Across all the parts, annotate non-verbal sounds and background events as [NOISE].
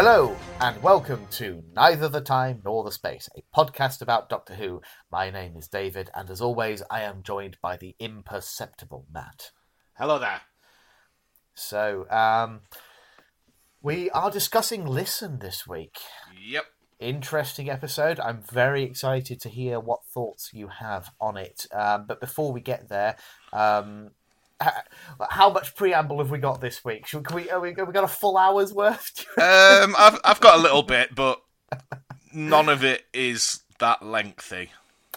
Hello, and welcome to Neither the Time Nor the Space, a podcast about Doctor Who. My name is David, and as always, I am joined by the imperceptible Matt. Hello there. So, um, we are discussing Listen this week. Yep. Interesting episode. I'm very excited to hear what thoughts you have on it. Um, but before we get there, um, how much preamble have we got this week? Should, can we, we, have we got a full hour's worth? [LAUGHS] Um, I've I've got a little bit, but none of it is that lengthy.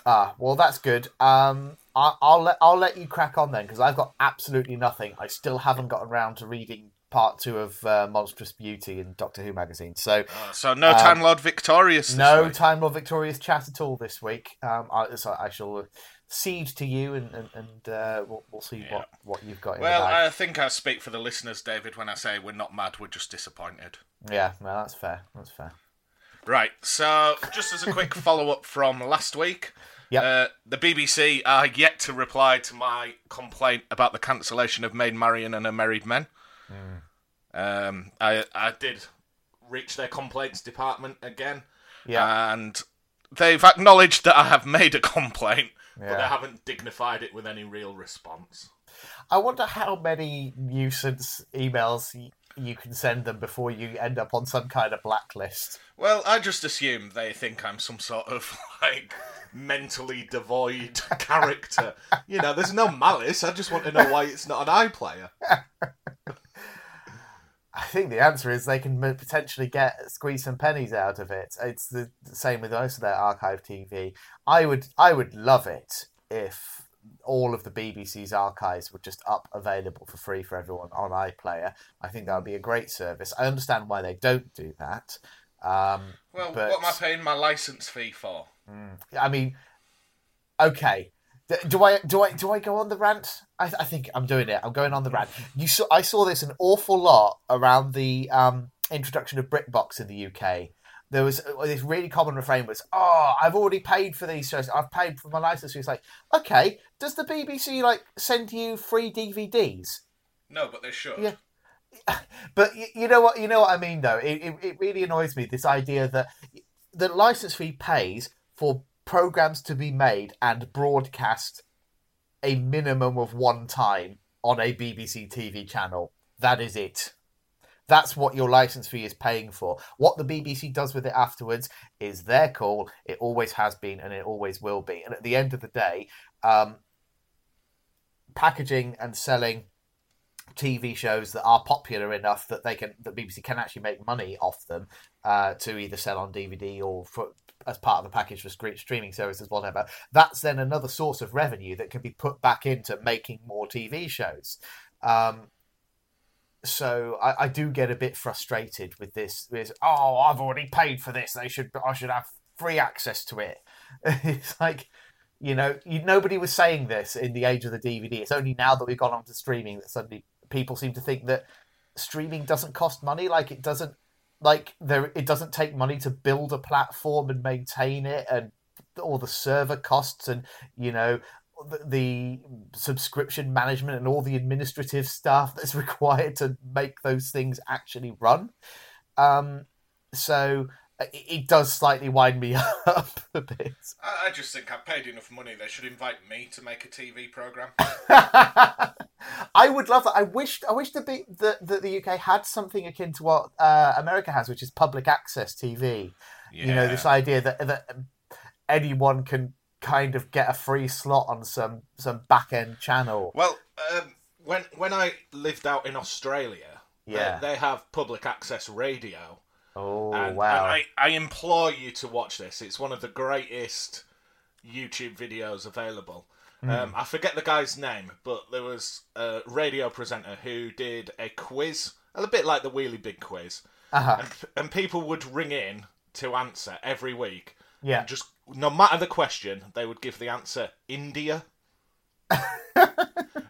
Ah, well, that's good. Um, I, I'll let I'll let you crack on then because I've got absolutely nothing. I still haven't gotten around to reading part two of uh, Monstrous Beauty in Doctor Who magazine. So Uh, so no Time Lord Victorious. No week. Time Lord Victorious chat at all this week. Um, I, so I shall cede to you, and and, and uh, we'll, we'll see Yeah. what, what you've got in Well. I think I speak for the listeners, David, when I say we're not mad, we're just disappointed. Yeah, well, that's fair. That's fair. Right. So, just as a quick [LAUGHS] follow up from last week, Yep. uh, the BBC are yet to reply to my complaint about the cancellation of Maid Marian and Her Merry Men. Um, I I did reach their complaints department again, Yeah, and they've acknowledged that I have made a complaint, but they haven't dignified it with any real response. I wonder how many nuisance emails you can send them before you end up on some kind of blacklist. Well, I just assume they think I'm some sort of [LAUGHS] like mentally devoid [LAUGHS] character. You know, there's no malice. I just want to know why it's not an iPlayer. [LAUGHS] I think the answer is they can potentially get squeeze some pennies out of it. It's the, the same with most of their archive TV. I would I would love it if all of the BBC's archives were just up available for free for everyone on iPlayer. I think that would be a great service. I understand why they don't do that. Um, Well, But- what am I paying my license fee for? I mean, okay. Do I do I do I go on the rant? I, I think I'm doing it. I'm going on the rant. You saw I saw this an awful lot around the um, introduction of BritBox in the UK. There was uh, this really common refrain was, "Oh, I've already paid for these shows. I've paid for my license." It's like, okay, does the BBC like send you free DVDs? No, but they should. Yeah. [LAUGHS] But you, you know what you know what I mean though. It, it it really annoys me this idea that the license fee pays for programs to be made and broadcast a minimum of one time on a BBC TV channel. That is it. That's what your license fee is paying for. What the BBC does with it afterwards is their call. It always has been and it always will be. And at the end of the day, um, packaging and selling TV shows that are popular enough that they can the BBC can actually make money off them uh, to either sell on DVD or for, as part of a package for streaming services, whatever. That's then another source of revenue that can be put back into making more TV shows. Um, so I, I do get a bit frustrated with this. With oh, I've already paid for this. They should I should have free access to it. [LAUGHS] it's like you know, you, nobody was saying this in the age of the DVD. It's only now that we've gone on to streaming that suddenly people seem to think that streaming doesn't cost money. Like it doesn't, like there, it doesn't take money to build a platform and maintain it, and all the server costs, and you know, the, the subscription management and all the administrative stuff [LAUGHS] that's required to make those things actually run. Um, so it, does slightly wind me [LAUGHS] up a bit. I, just think I've paid enough money. They should invite me to make a TV program. [LAUGHS] I would love that. I wish I wish the be that the, the UK had something akin to what uh, America has, which is public access TV. Yeah. You know, this idea that that anyone can kind of get a free slot on some some back end channel. Well, um, when when I lived out in Australia, they- Yeah. they, have public access radio. Oh And, wow! and I, I implore you to watch this. It's one of the greatest YouTube videos available. Hmm. Um, I forget the guy's name, but there was a radio presenter who did a quiz, a bit like the Wheelie Big quiz, Uh-huh. and, and people would ring in to answer every week. Yeah. And just no matter the question, they would give the answer India. [LAUGHS]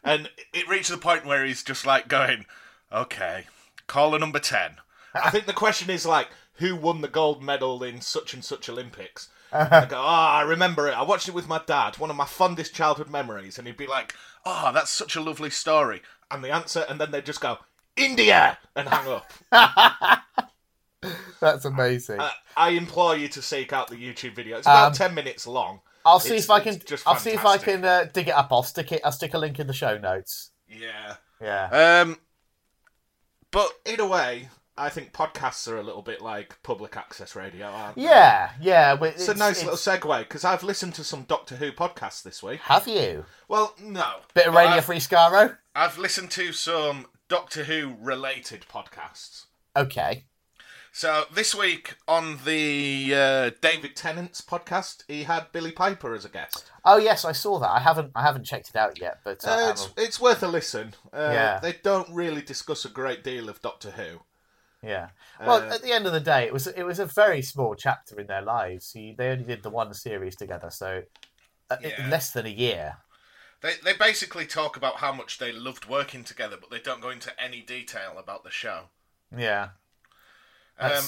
and it reached the point where he's just like going, "Okay, caller number ten. I think the question is like, who won the gold medal in such and such Olympics? [LAUGHS] I go, oh, I remember it. I watched it with my dad, one of my fondest childhood memories. And he'd be like, oh, that's such a lovely story. And the answer, and then they'd just go, India! And hang up. [LAUGHS] That's amazing. Uh, I implore you to seek out the YouTube video. It's about Um, ten minutes long. I'll see it's- if I can. just I'll see if I can uh, dig it up. I'll stick it. I'll stick a link in the show notes. Yeah. Yeah. Um, but in a way, I think podcasts are a little bit like public access radio. Aren't they? Yeah. Yeah. but It's, a nice little segue because I've listened to some Doctor Who podcasts this week. Have you Well, no. bit of Radio Free Skaro? I've listened to some Doctor Who related podcasts. Okay. So this week on the uh, David Tennant's podcast, he had Billie Piper as a guest. Oh yes, I saw that. I haven't. I haven't checked it out yet, but uh, Uh, it's it's worth a listen. Uh, Yeah. They don't really discuss a great deal of Doctor Who. Yeah. Well, Uh, at the end of the day, it was it was a very small chapter in their lives. He, they only did the one series together, so uh, Yeah. less than a year. They they basically talk about how much they loved working together, but they don't go into any detail about the show. Yeah. Um,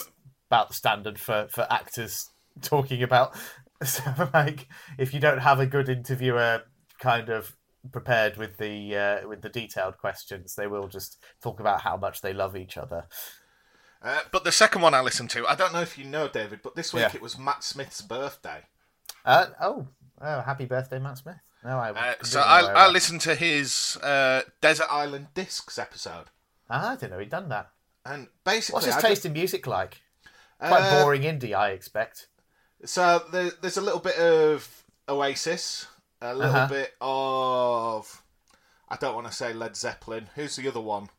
about the standard for, for actors talking about. [LAUGHS] So, like, if you don't have a good interviewer kind of prepared with the uh, with the detailed questions, they will just talk about how much they love each other. Uh, but the second one I listened to, I don't know if you know, David, but this week Yeah. it was Matt Smith's birthday. Uh, oh, oh, happy birthday, Matt Smith! No, I Uh, completely so I, aware of I that. listened to his uh, Desert Island Discs episode, Ah, I didn't know he'd done that. and basically, What's his I taste in music like? Quite Uh, boring indie, I expect. So there, there's a little bit of Oasis, a little Uh-huh. bit of I don't want to say Led Zeppelin. Who's the other one?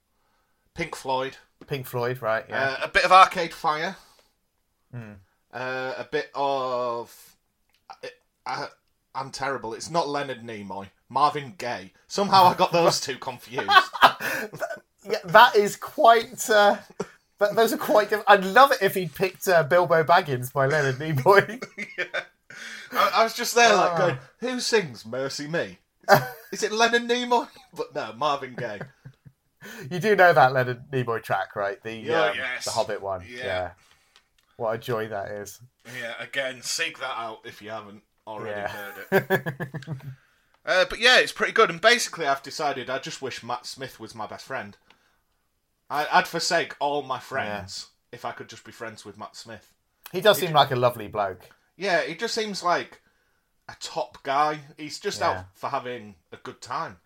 Pink Floyd. Pink Floyd, right? Yeah. Uh, a bit of Arcade Fire. Hmm. Uh, a bit of. I, I'm terrible. It's not Leonard Nimoy. Marvin Gaye. Somehow I got those two confused. [LAUGHS] Yeah, that is quite. Uh, but those are quite. Diff- I'd love it if he'd picked uh, Bilbo Baggins by Leonard Nimoy. [LAUGHS] I, I was just there, like Ah. going, "Who sings Mercy Me?" Is it Leonard Nimoy? [LAUGHS] But no, Marvin Gaye. You do know that Leonard Nimoy track, right? The Yeah, um, yes. the Hobbit one. Yeah. What a joy that is. Yeah, again, seek that out if you haven't already Yeah. heard it. [LAUGHS] Uh, but yeah, it's pretty good. And basically, I've decided I just wish Matt Smith was my best friend. I, I'd forsake all my friends if I could just be friends with Matt Smith. he does seem like a lovely bloke. Yeah, he just seems like a top guy. He's just Yeah. out for having a good time.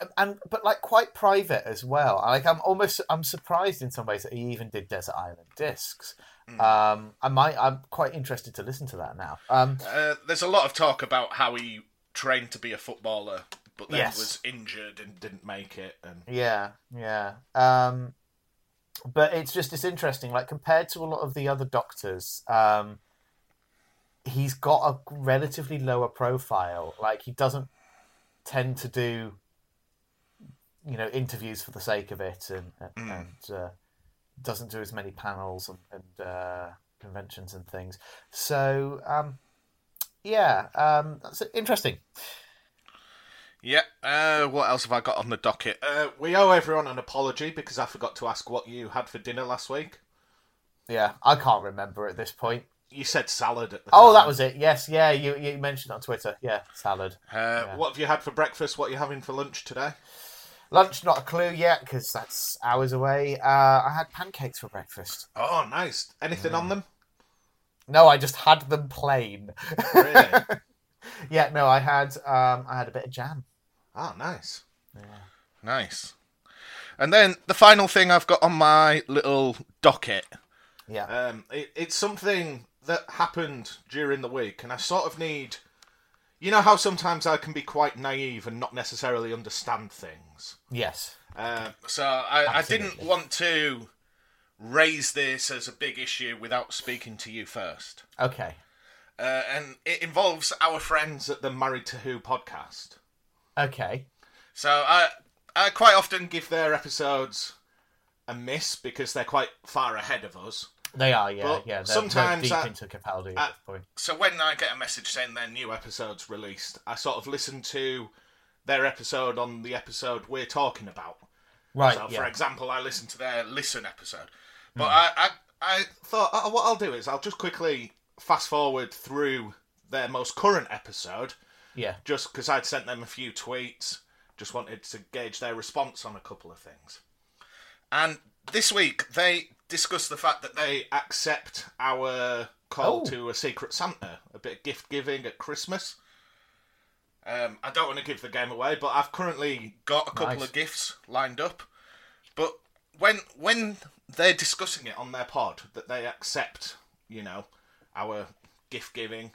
And, and but like quite private as well. Like I'm almost I'm surprised in some ways that he even did Desert Island discs. Hmm. Um, I might I'm quite interested to listen to that now. Um, Uh, there's a lot of talk about how he trained to be a footballer, but then Yes. was injured and didn't make it. And yeah, yeah. Um, but it's just it's interesting. Like compared to a lot of the other doctors, um, he's got a relatively lower profile. Like he doesn't tend to do you know interviews for the sake of it and and, Mm. and uh, doesn't do as many panels and, and uh, conventions and things so um, yeah um, that's interesting yeah, uh, what else have I got on the docket? Uh, we owe everyone an apology because I forgot to ask what you had for dinner last week. yeah i can't remember at this point You said salad at the oh time. that was it yes yeah you, you mentioned on twitter yeah salad Uh, What have you had for breakfast? What are you having for lunch today? Lunch not a clue yet because that's hours away uh, i had pancakes for breakfast Oh, nice. Anything on them? no i just had them plain Really? [LAUGHS] yeah no i had um, i had a bit of jam oh, nice. Yeah. Nice. And then the final thing I've got on my little docket. yeah Um, it, it's something that happened during the week, and I sort of need. You know how sometimes I can be quite naive and not necessarily understand things. yes Uh, so I, I didn't want to raise this as a big issue without speaking to you first. okay Uh, and it involves our friends at the Married to Who podcast. okay So I I quite often give their episodes a miss because they're quite far ahead of us. They are, yeah, But yeah. They're, sometimes they're deep I- into Capaldi at I- this point. So when I get a message saying their new episode's released, I sort of listen to their episode on the episode we're talking about. Right, So, yeah. for example, I listened to their listen episode. But I, I, I thought uh, what I'll do is I'll just quickly fast forward through their most current episode, yeah. just because I'd sent them a few tweets. Just wanted to gauge their response on a couple of things. And this week they discuss the fact that they accept our call Oh. to a secret Santa, a bit of gift giving at Christmas. Um, I don't want to give the game away, but I've currently got a couple Nice. of gifts lined up. But when when they're discussing it on their pod, that they accept, you know, our gift giving,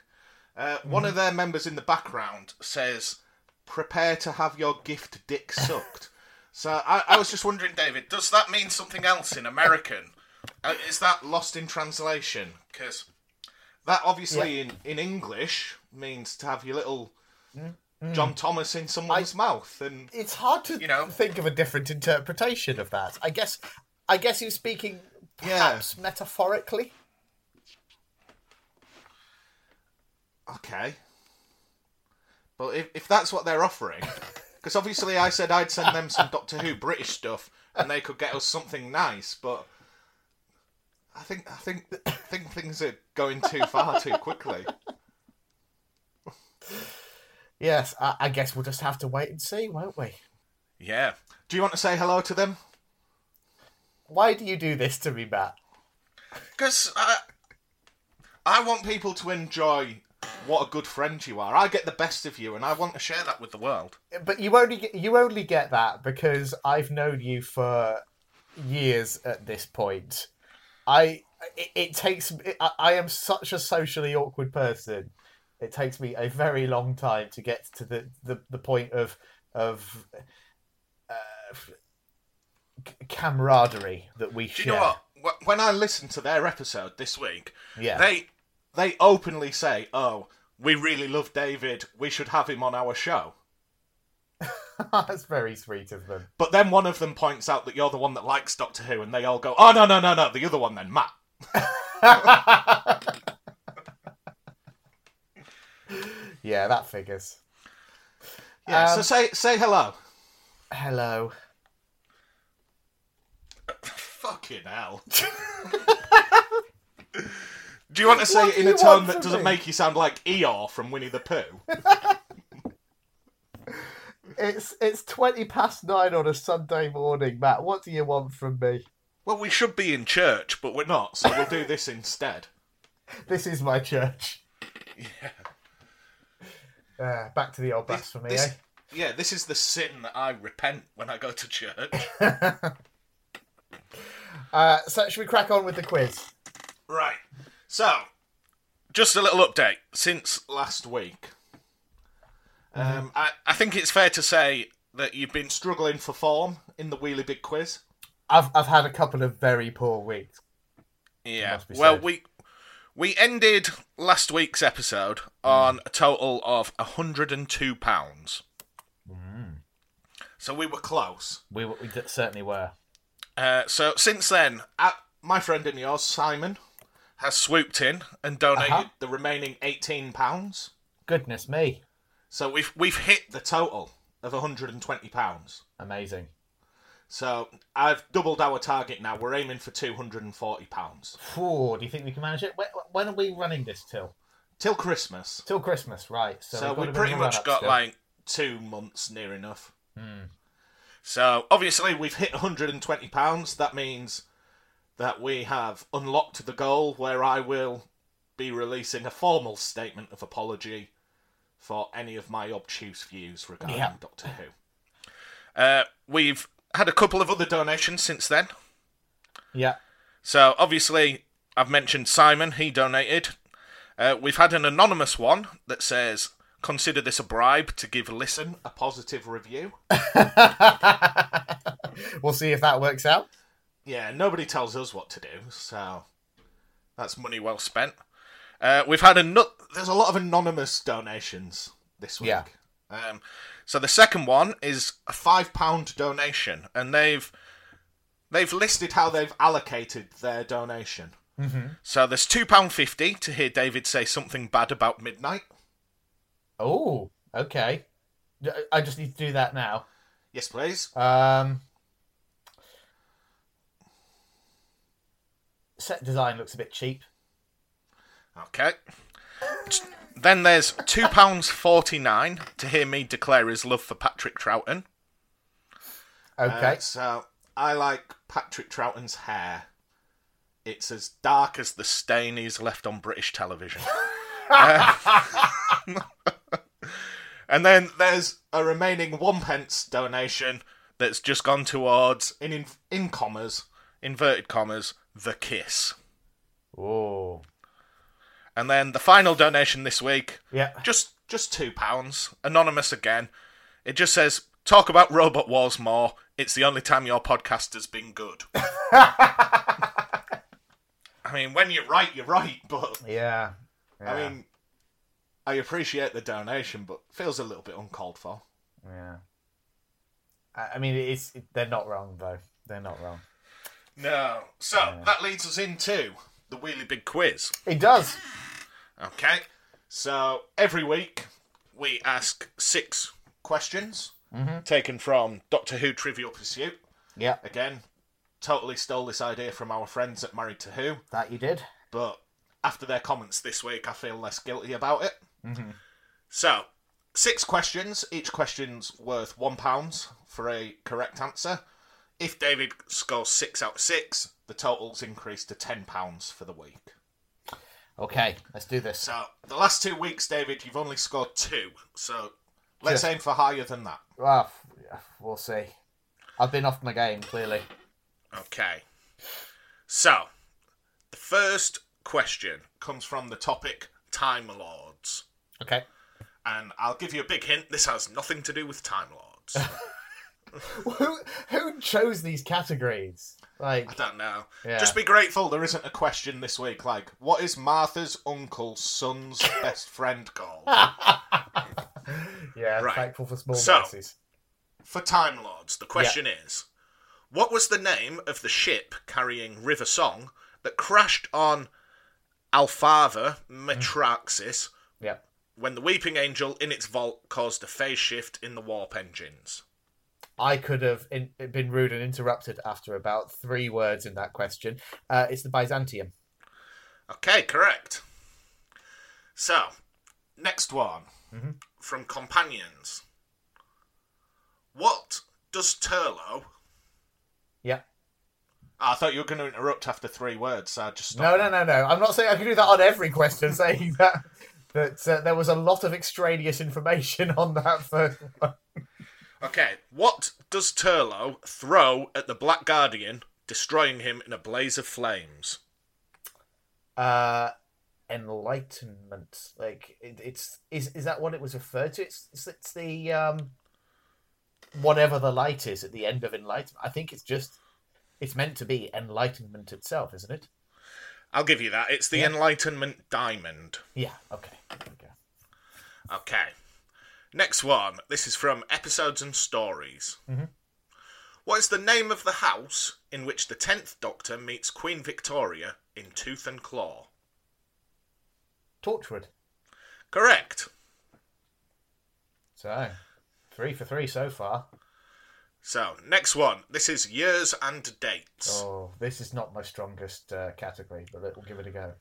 uh, one of their members in the background says, "Prepare to have your gift dick sucked." [LAUGHS] so I, I was just wondering, David, does that mean something else in American? Uh, is that lost in translation? Because that obviously in, in English means to have your little John Thomas in someone's mouth, and It's hard to You know. think of a different interpretation of that. I guess. I guess he was speaking perhaps metaphorically. okay. But if if that's what they're offering, [LAUGHS] because obviously I said I'd send them some Doctor Who British stuff, and they could get us something nice, but. I think I think I think things are going too far too quickly. Yes, I, I guess we'll just have to wait and see, won't we? Yeah. Do you want to say hello to them? Why do you do this to me, Matt? Because I, I want people to enjoy what a good friend you are. I get the best of you, and I want to share that with the world. But you only get, you only get that because I've known you for years at this point. I it, it takes I, I am such a socially awkward person. It takes me a very long time to get to the the, the point of of uh, c- camaraderie that we Do share. you know what? When I listened to their episode this week, Yeah. they they openly say, "Oh, we really love David. We should have him on our show." [LAUGHS] That's very sweet of them. But then one of them points out that you're the one that likes Doctor Who, and they all go, "Oh no, no, no, no, the other one then, Matt." [LAUGHS] yeah, that figures. Yeah. so Um, say say hello. Hello. Fucking hell. [LAUGHS] Do you want to say What it in a tone want that doesn't make you sound like Eeyore from Winnie the Pooh? It's it's twenty past nine on a Sunday morning, Matt. What do you want from me? Well, we should be in church, but we're not, so we'll do [LAUGHS] this instead. This is my church. Yeah. Uh, back to the old blasphemy, This- eh? yeah, this is the sin that I repent when I go to church. [LAUGHS] Uh, so should we crack on with the quiz? right. So, just a little update since last week. Um, I, I think it's fair to say that you've been struggling for form in the Wheelie Big Quiz. I've I've had a couple of very poor weeks. Yeah. Well, said. we we ended last week's episode on a total of hundred and two pounds. So we were close. We, we certainly were. Uh, so since then, uh, my friend and yours, Simon, has swooped in and donated Uh-huh. the remaining eighteen pounds. Goodness me, So we've we've hit the total of hundred and twenty pounds. amazing. So I've doubled our target now. We're aiming for two hundred and forty pounds Phew, do you think we can manage it? When, when are we running this till? till Christmas. Till Christmas, right? So, So, we've got a we bit pretty a much run-up got still. like two months near enough. Hmm. So obviously we've hit 120 pounds. That means that we have unlocked the goal where I will be releasing a formal statement of apology for any of my obtuse views regarding Yeah. Doctor Who. Uh, we've had a couple of other donations since then. Yeah. So obviously, I've mentioned Simon. He donated. Uh, we've had an anonymous one that says, "Consider this a bribe to give Listen a positive review." [LAUGHS] we'll see if that works out. Yeah, nobody tells us what to do, so that's money well spent. Uh, we've had a nut. There's a lot of anonymous donations this week. Yeah. Um, so the second one is a five pound donation, and they've they've listed how they've allocated their donation. Mm-hmm. So there's two pound fifty to hear David say something bad about midnight. Oh, okay. I just need to do that now. Yes, please. Um, set design looks a bit cheap. Okay. Then there's two pounds forty nine to hear me declare his love for Patrick Troughton. Okay. Uh, so I like Patrick Troughton's hair. It's as dark as the stain he's left on British television. Uh, [LAUGHS] [LAUGHS] and then there's a remaining one pence donation that's just gone towards, in, in, in commas, inverted commas, the kiss. Oh. And then the final donation this week, Yeah. just just two pounds, anonymous again. It just says, "Talk about Robot Wars more. It's the only time your podcast has been good." [LAUGHS] I mean, when you're right, you're right. But Yeah. I mean, I appreciate the donation, but feels a little bit uncalled for. yeah. I I mean, it's they're not wrong though. They're not wrong. No. So that leads us into the Wheelie big quiz. It does. Okay. So every week we ask six questions mm-hmm. taken from Doctor Who Trivial Pursuit. Yeah. Again, totally stole this idea from our friends at Married to Who, That you did. but after their comments this week, I feel less guilty about it. Mm-hmm. So, six questions. Each question's worth one pound for a correct answer. If David scores six out of six, the total's increased to ten pounds for the week. Okay, let's do this. So, the last two weeks, David, you've only scored two. So, let's Yes. aim for higher than that. Ah, well, we'll see. I've been off my game clearly. Okay. So, the first question comes from the topic Time Lords. Okay. And I'll give you a big hint this has nothing to do with Time Lords. [LAUGHS] [LAUGHS] who who chose these categories? Like I don't know. Yeah. Just be grateful there isn't a question this week like, what is Martha's uncle's son's [LAUGHS] best friend called? [LAUGHS] yeah, Right. thankful for small So- mercies. For Time Lords, the question is what was the name of the ship carrying River Song that crashed on Alfava Metraxis mm. Yeah. when the Weeping Angel in its vault caused a phase shift in the warp engines? I could have in, been rude and interrupted after about three words in that question. Uh, it's the Byzantium. Okay, correct. So, next one from Companions. What does Turlough? Yeah. I thought you were going to interrupt after three words, so I just No, no, no, no. I'm not saying I can do that on every question. [LAUGHS] Saying that that uh, there was a lot of extraneous information [LAUGHS] on that first one. Okay, what does Turlough throw at the Black Guardian, destroying him in a blaze of flames? Uh, enlightenment. Like it, it's is is that what it was referred to? It's it's, it's the um whatever the light is at the end of enlightenment. I think it's just it's meant to be enlightenment itself, isn't it? I'll give you that. It's the Yeah. Enlightenment Diamond. Yeah. Okay. Go. Okay. Next one. This is from Episodes and Stories. What is the name of the house in which the Tenth Doctor meets Queen Victoria in Tooth and Claw? Torchwood. Correct. So three for three so far. So, next one. This is years and dates. Oh, this is not my strongest uh, category, but we'll give it a go.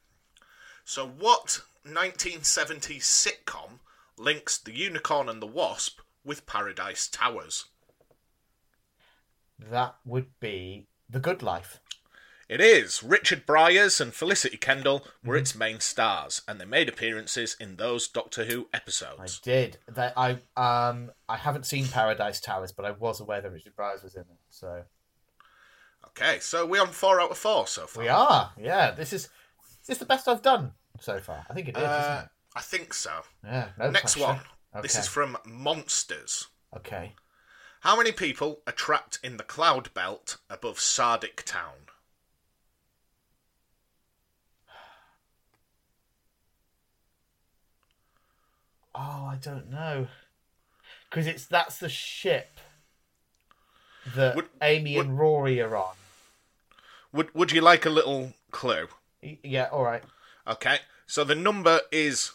So, what 1970s sitcom links the Unicorn and the Wasp with Paradise Towers? That would be The Good Life. It is. Richard Briers and Felicity Kendal were its main stars, and they made appearances in those Doctor Who episodes. I did. That I um I haven't seen Paradise Towers, but I was aware that Richard Briers was in it. So Okay, so we're on four out of four so far. we are. Yeah, this is is this the best I've done so far? I think it is. Uh, I think so. Yeah. No Next pressure. one. This is from Monsters. Okay. How many people are trapped in the cloud belt above Sardicktown? Oh, I don't know. Because it's that's the ship that Would- Amy and Rory are on. Would Would you like a little clue? Yeah. All right. Okay, so the number is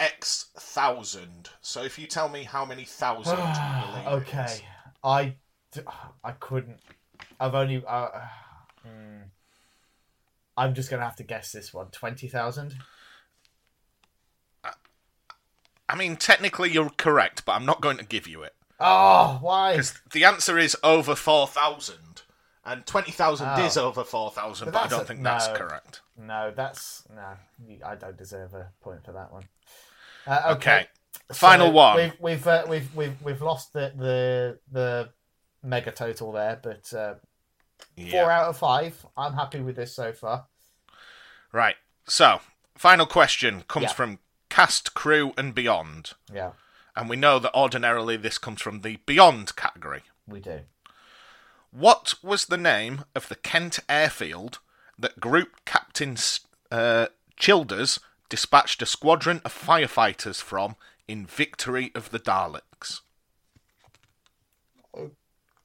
X thousand. So if you tell me how many thousand, you [SIGHS] believe it is. okay. I [SIGHS] I couldn't. I've only. Uh, [SIGHS] hmm. I'm just gonna have to guess this one. Twenty thousand. I mean, technically you're correct, but I'm not going to give you it Oh, why? because the answer is over four thousand, And 20,000 Oh. is over 4,000, But but, I don't a- think that's correct. No, that's no. I don't deserve a point for that one. Uh, Okay. So Final one. We've we've, uh, we've we've we've lost the the the mega total there, but uh, Yeah. four out of five. I'm happy with this so far. Right. So, final question comes Yeah. from cast, crew, and beyond. Yeah, And we know that ordinarily this comes from the beyond category. we do. What was the name of the Kent airfield that Group Captain uh, Childers dispatched a squadron of firefighters from in Victory of the Daleks? Oh,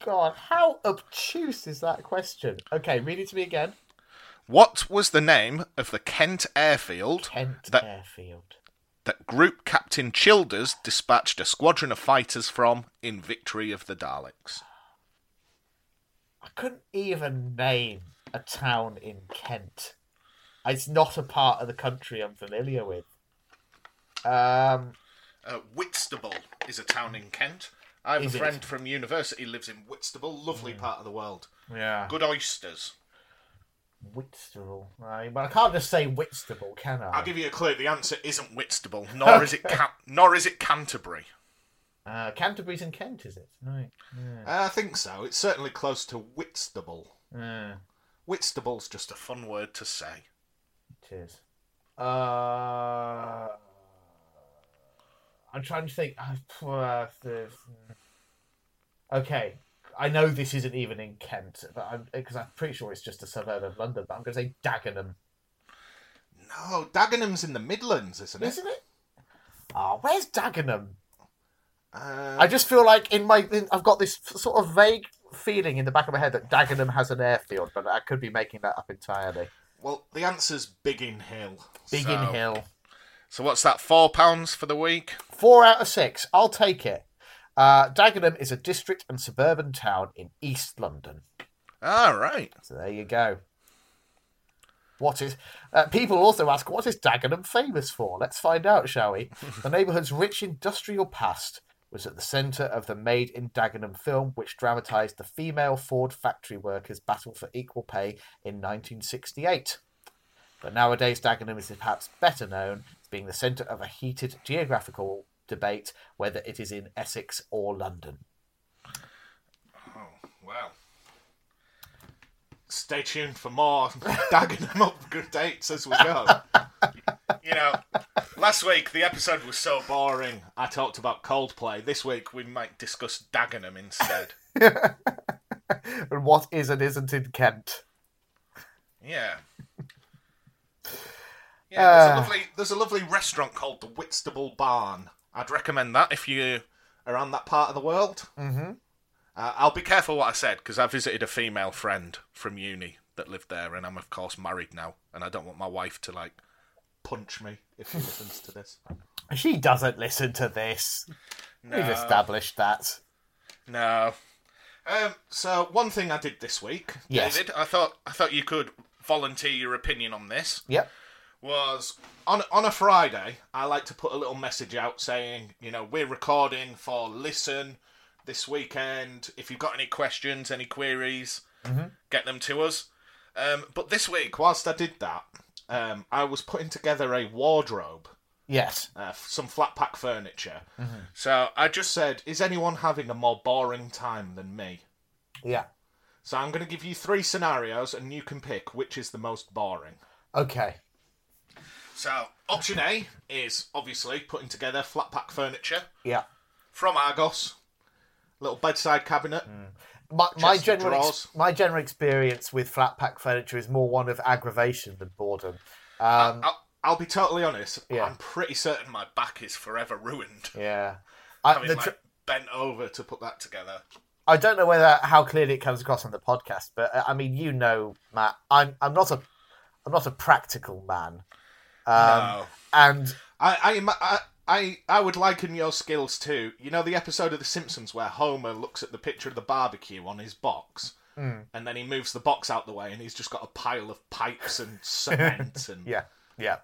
God, how obtuse is that question? Okay, read it to me again. What was the name of the Kent airfield Kent that, Airfield. that Group Captain Childers dispatched a squadron of fighters from in Victory of the Daleks? I couldn't even name a town in Kent. It's not a part of the country I'm familiar with. Um, Uh, Whitstable is a town in Kent. I have Is a it? friend from university lives in Whitstable, lovely part of the world. yeah. Good oysters. Whitstable. Right, but I can't just say Whitstable, can I? I'll give you a clue. The answer isn't Whitstable, nor is it [LAUGHS] Ca- nor is it Canterbury. Uh, Canterbury's in Kent, is it? Right. Yeah. Uh, I think so. It's certainly close to Whitstable. Yeah, Whitstable's just a fun word to say. It is. Uh, I'm trying to think. The- [SIGHS] Okay, I know this isn't even in Kent, but I'm because I'm pretty sure it's just a suburb of London. But I'm going to say Dagenham, No, Dagenham's in the Midlands, isn't it? isn't it? Oh, where's Dagenham? Uh, I just feel like in my in, I've got this sort of vague feeling in the back of my head that Dagenham has an airfield, but I could be making that up entirely. Well, the answer's Biggin Hill. Biggin So- Hill. So what's that? Four pounds for the week. Four out of six. I'll take it. Uh, Dagenham is a district and suburban town in East London. All right. So there you go. What is? Uh, people also ask, what is Dagenham famous for? Let's find out, shall we? [LAUGHS] the neighbourhood's rich industrial past was at the centre of the Made in Dagenham film, which dramatised the female Ford factory workers' battle for equal pay in 1968. But nowadays, Dagenham is perhaps better known as being the centre of a heated geographical debate whether it is in Essex or London. Oh, wow. Stay tuned for more [LAUGHS] Dagenham dates as we go. you know, last week the episode was so boring. I talked about Coldplay. This week we might discuss Dagenham instead. [LAUGHS] and what is and isn't in Kent? Yeah. Yeah, there's, Ah. a lovely, there's a lovely restaurant called the Whitstable Barn. I'd recommend that if you are around that part of the world. Mm-hmm. Uh, I'll be careful what I said because I visited a female friend from uni that lived there, and I'm of course married now, and I don't want my wife to like punch me if she listens to this. She doesn't listen to this. No, We've established that. no. Um, so one thing I did this week, Yes. David, I thought I thought you could volunteer your opinion on this. Yep. was on on a Friday. I like to put a little message out saying, you know, we're recording for listen this weekend. If you've got any questions, any queries, get them to us. Um, but this week, whilst I did that, um, I was putting together a wardrobe, Yes. uh, some flat pack furniture. So I just said, is anyone having a more boring time than me? Yeah. So I'm going to give you three scenarios, and you can pick which is the most boring. Okay. So option A is obviously putting together flat pack furniture Yeah. from Argos, little bedside cabinet. My, my general ex- my general experience with flat pack furniture is more one of aggravation than boredom. Um, I'll, I'll be totally honest. Yeah. I'm pretty certain my back is forever ruined. yeah. I, [LAUGHS] Having the like bent over to put that together. I don't know whether how clearly it comes across on the podcast, but uh, I mean, you know, Matt, I'm I'm not a I'm not a practical man, um, no, and I, I, I, I, would liken your skills to you know the episode of The Simpsons where Homer looks at the picture of the barbecue on his box. Hmm. And then he moves the box out the way, and he's just got a pile of pipes and [LAUGHS] cement and yeah, yeah,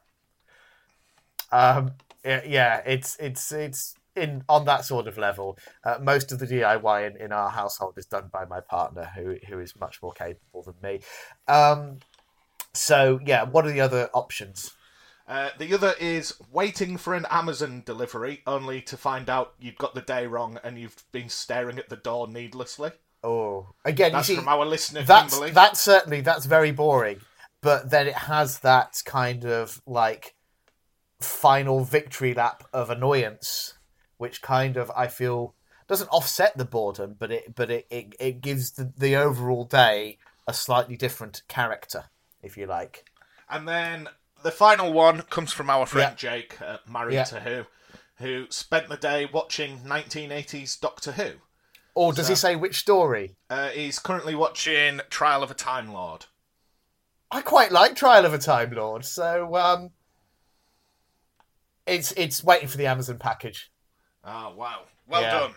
um, yeah, yeah, it's it's it's in on that sort of level. Uh, most of the DIY in, in our household is done by my partner, who who is much more capable than me. Um, so yeah, what are the other options? Uh, the other is waiting for an Amazon delivery, only to find out you've got the day wrong and you've been staring at the door needlessly. Oh, again, That's you see, from our listener, that's Kimberly. that's certainly that's very boring. But then it has that kind of like final victory lap of annoyance, which kind of I feel doesn't offset the boredom, but it but it it, it gives the, the overall day a slightly different character, if you like. And then the final one comes from our friend Jake, uh, married Yeah. to who, who spent the day watching 1980s Doctor Who. Or does he say which story? Uh, he's currently watching Trial of a Time Lord. I quite like Trial of a Time Lord, so um, it's it's waiting for the Amazon package. Oh, wow. Well Yeah. done.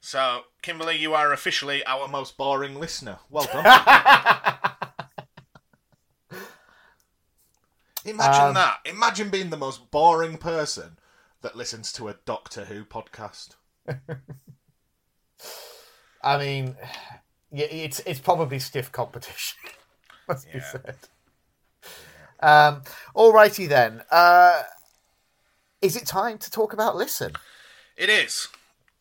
So, Kimberly, you are officially our most boring listener. Well done. [LAUGHS] Imagine Um, that. Imagine being the most boring person that listens to a Doctor Who podcast. [LAUGHS] I mean, yeah, it's it's probably stiff competition. [LAUGHS] Must be Yeah. said. Um, alrighty then. Uh, is it time to talk about Listen? It is.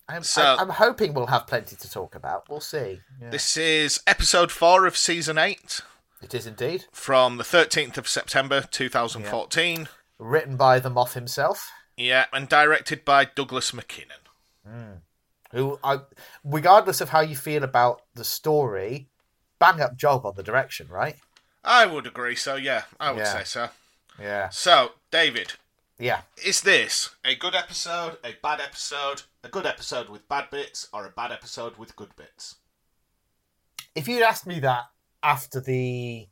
I'm, So- I'm, I'm hoping we'll have plenty to talk about. We'll see. Yeah. This is episode four of season eight It is indeed from the 13th of September 2014. written by the Moth himself, Yeah, and directed by Douglas Mackinnon. Hmm. who, I, regardless of how you feel about the story, bang up job on the direction, right? I would agree so, yeah, I would Yeah. say so. Yeah, So, David, yeah. is this a good episode, a bad episode, a good episode with bad bits, or a bad episode with good bits? if you'd asked me that after the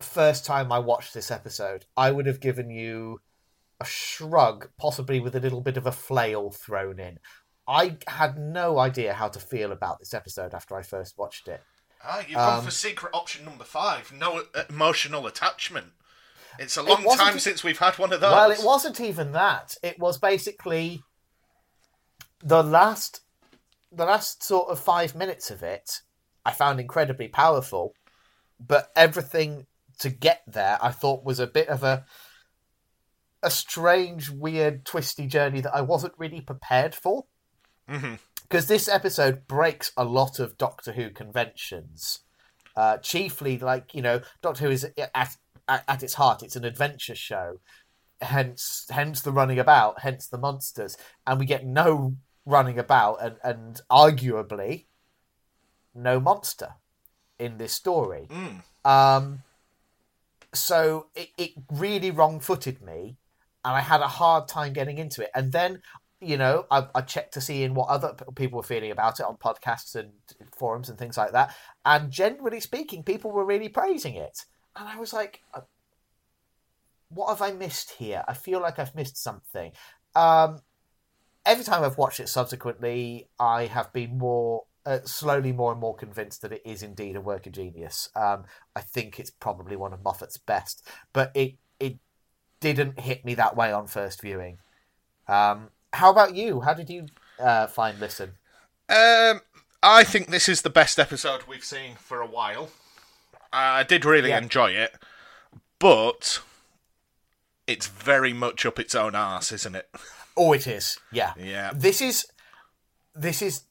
first time I watched this episode, I would have given you a shrug, possibly with a little bit of a flail thrown in. I had no idea how to feel about this episode after I first watched it. Ah, you've gone Um, for secret option number five no uh, emotional attachment. It's a long wasn't time since we've had one of those. Well, it wasn't even that. It was basically the last the last sort of 5 minutes of it I found incredibly powerful, but everything to get there I thought was a bit of a a strange, weird, twisty journey that I wasn't really prepared for. Because this episode breaks a lot of Doctor Who conventions. Uh, chiefly, like, you know, Doctor Who is at, at, at its heart, it's an adventure show. Hence, hence the running about, hence the monsters. And we get no running about and, and arguably no monster in this story. Mm. Um, so it, it really wrong footed me, and I had a hard time getting into it. And then, you know, I, I checked to see in what other people were feeling about it on podcasts and forums and things like that. And generally speaking, people were really praising it. And I was like, uh, what have I missed here? I feel like I've missed something. Um, every time I've watched it subsequently, I have been more uh, slowly more and more convinced that it is indeed a work of genius. Um, I think it's probably one of Moffat's best, but it it didn't hit me that way on first viewing. Um, how about you? How did you uh, find Listen? Um, I think this is the best episode we've seen for a while. I did really Yeah. enjoy it, but it's very much up its own arse, isn't it? Oh, it is. Yeah. Yeah. This is this is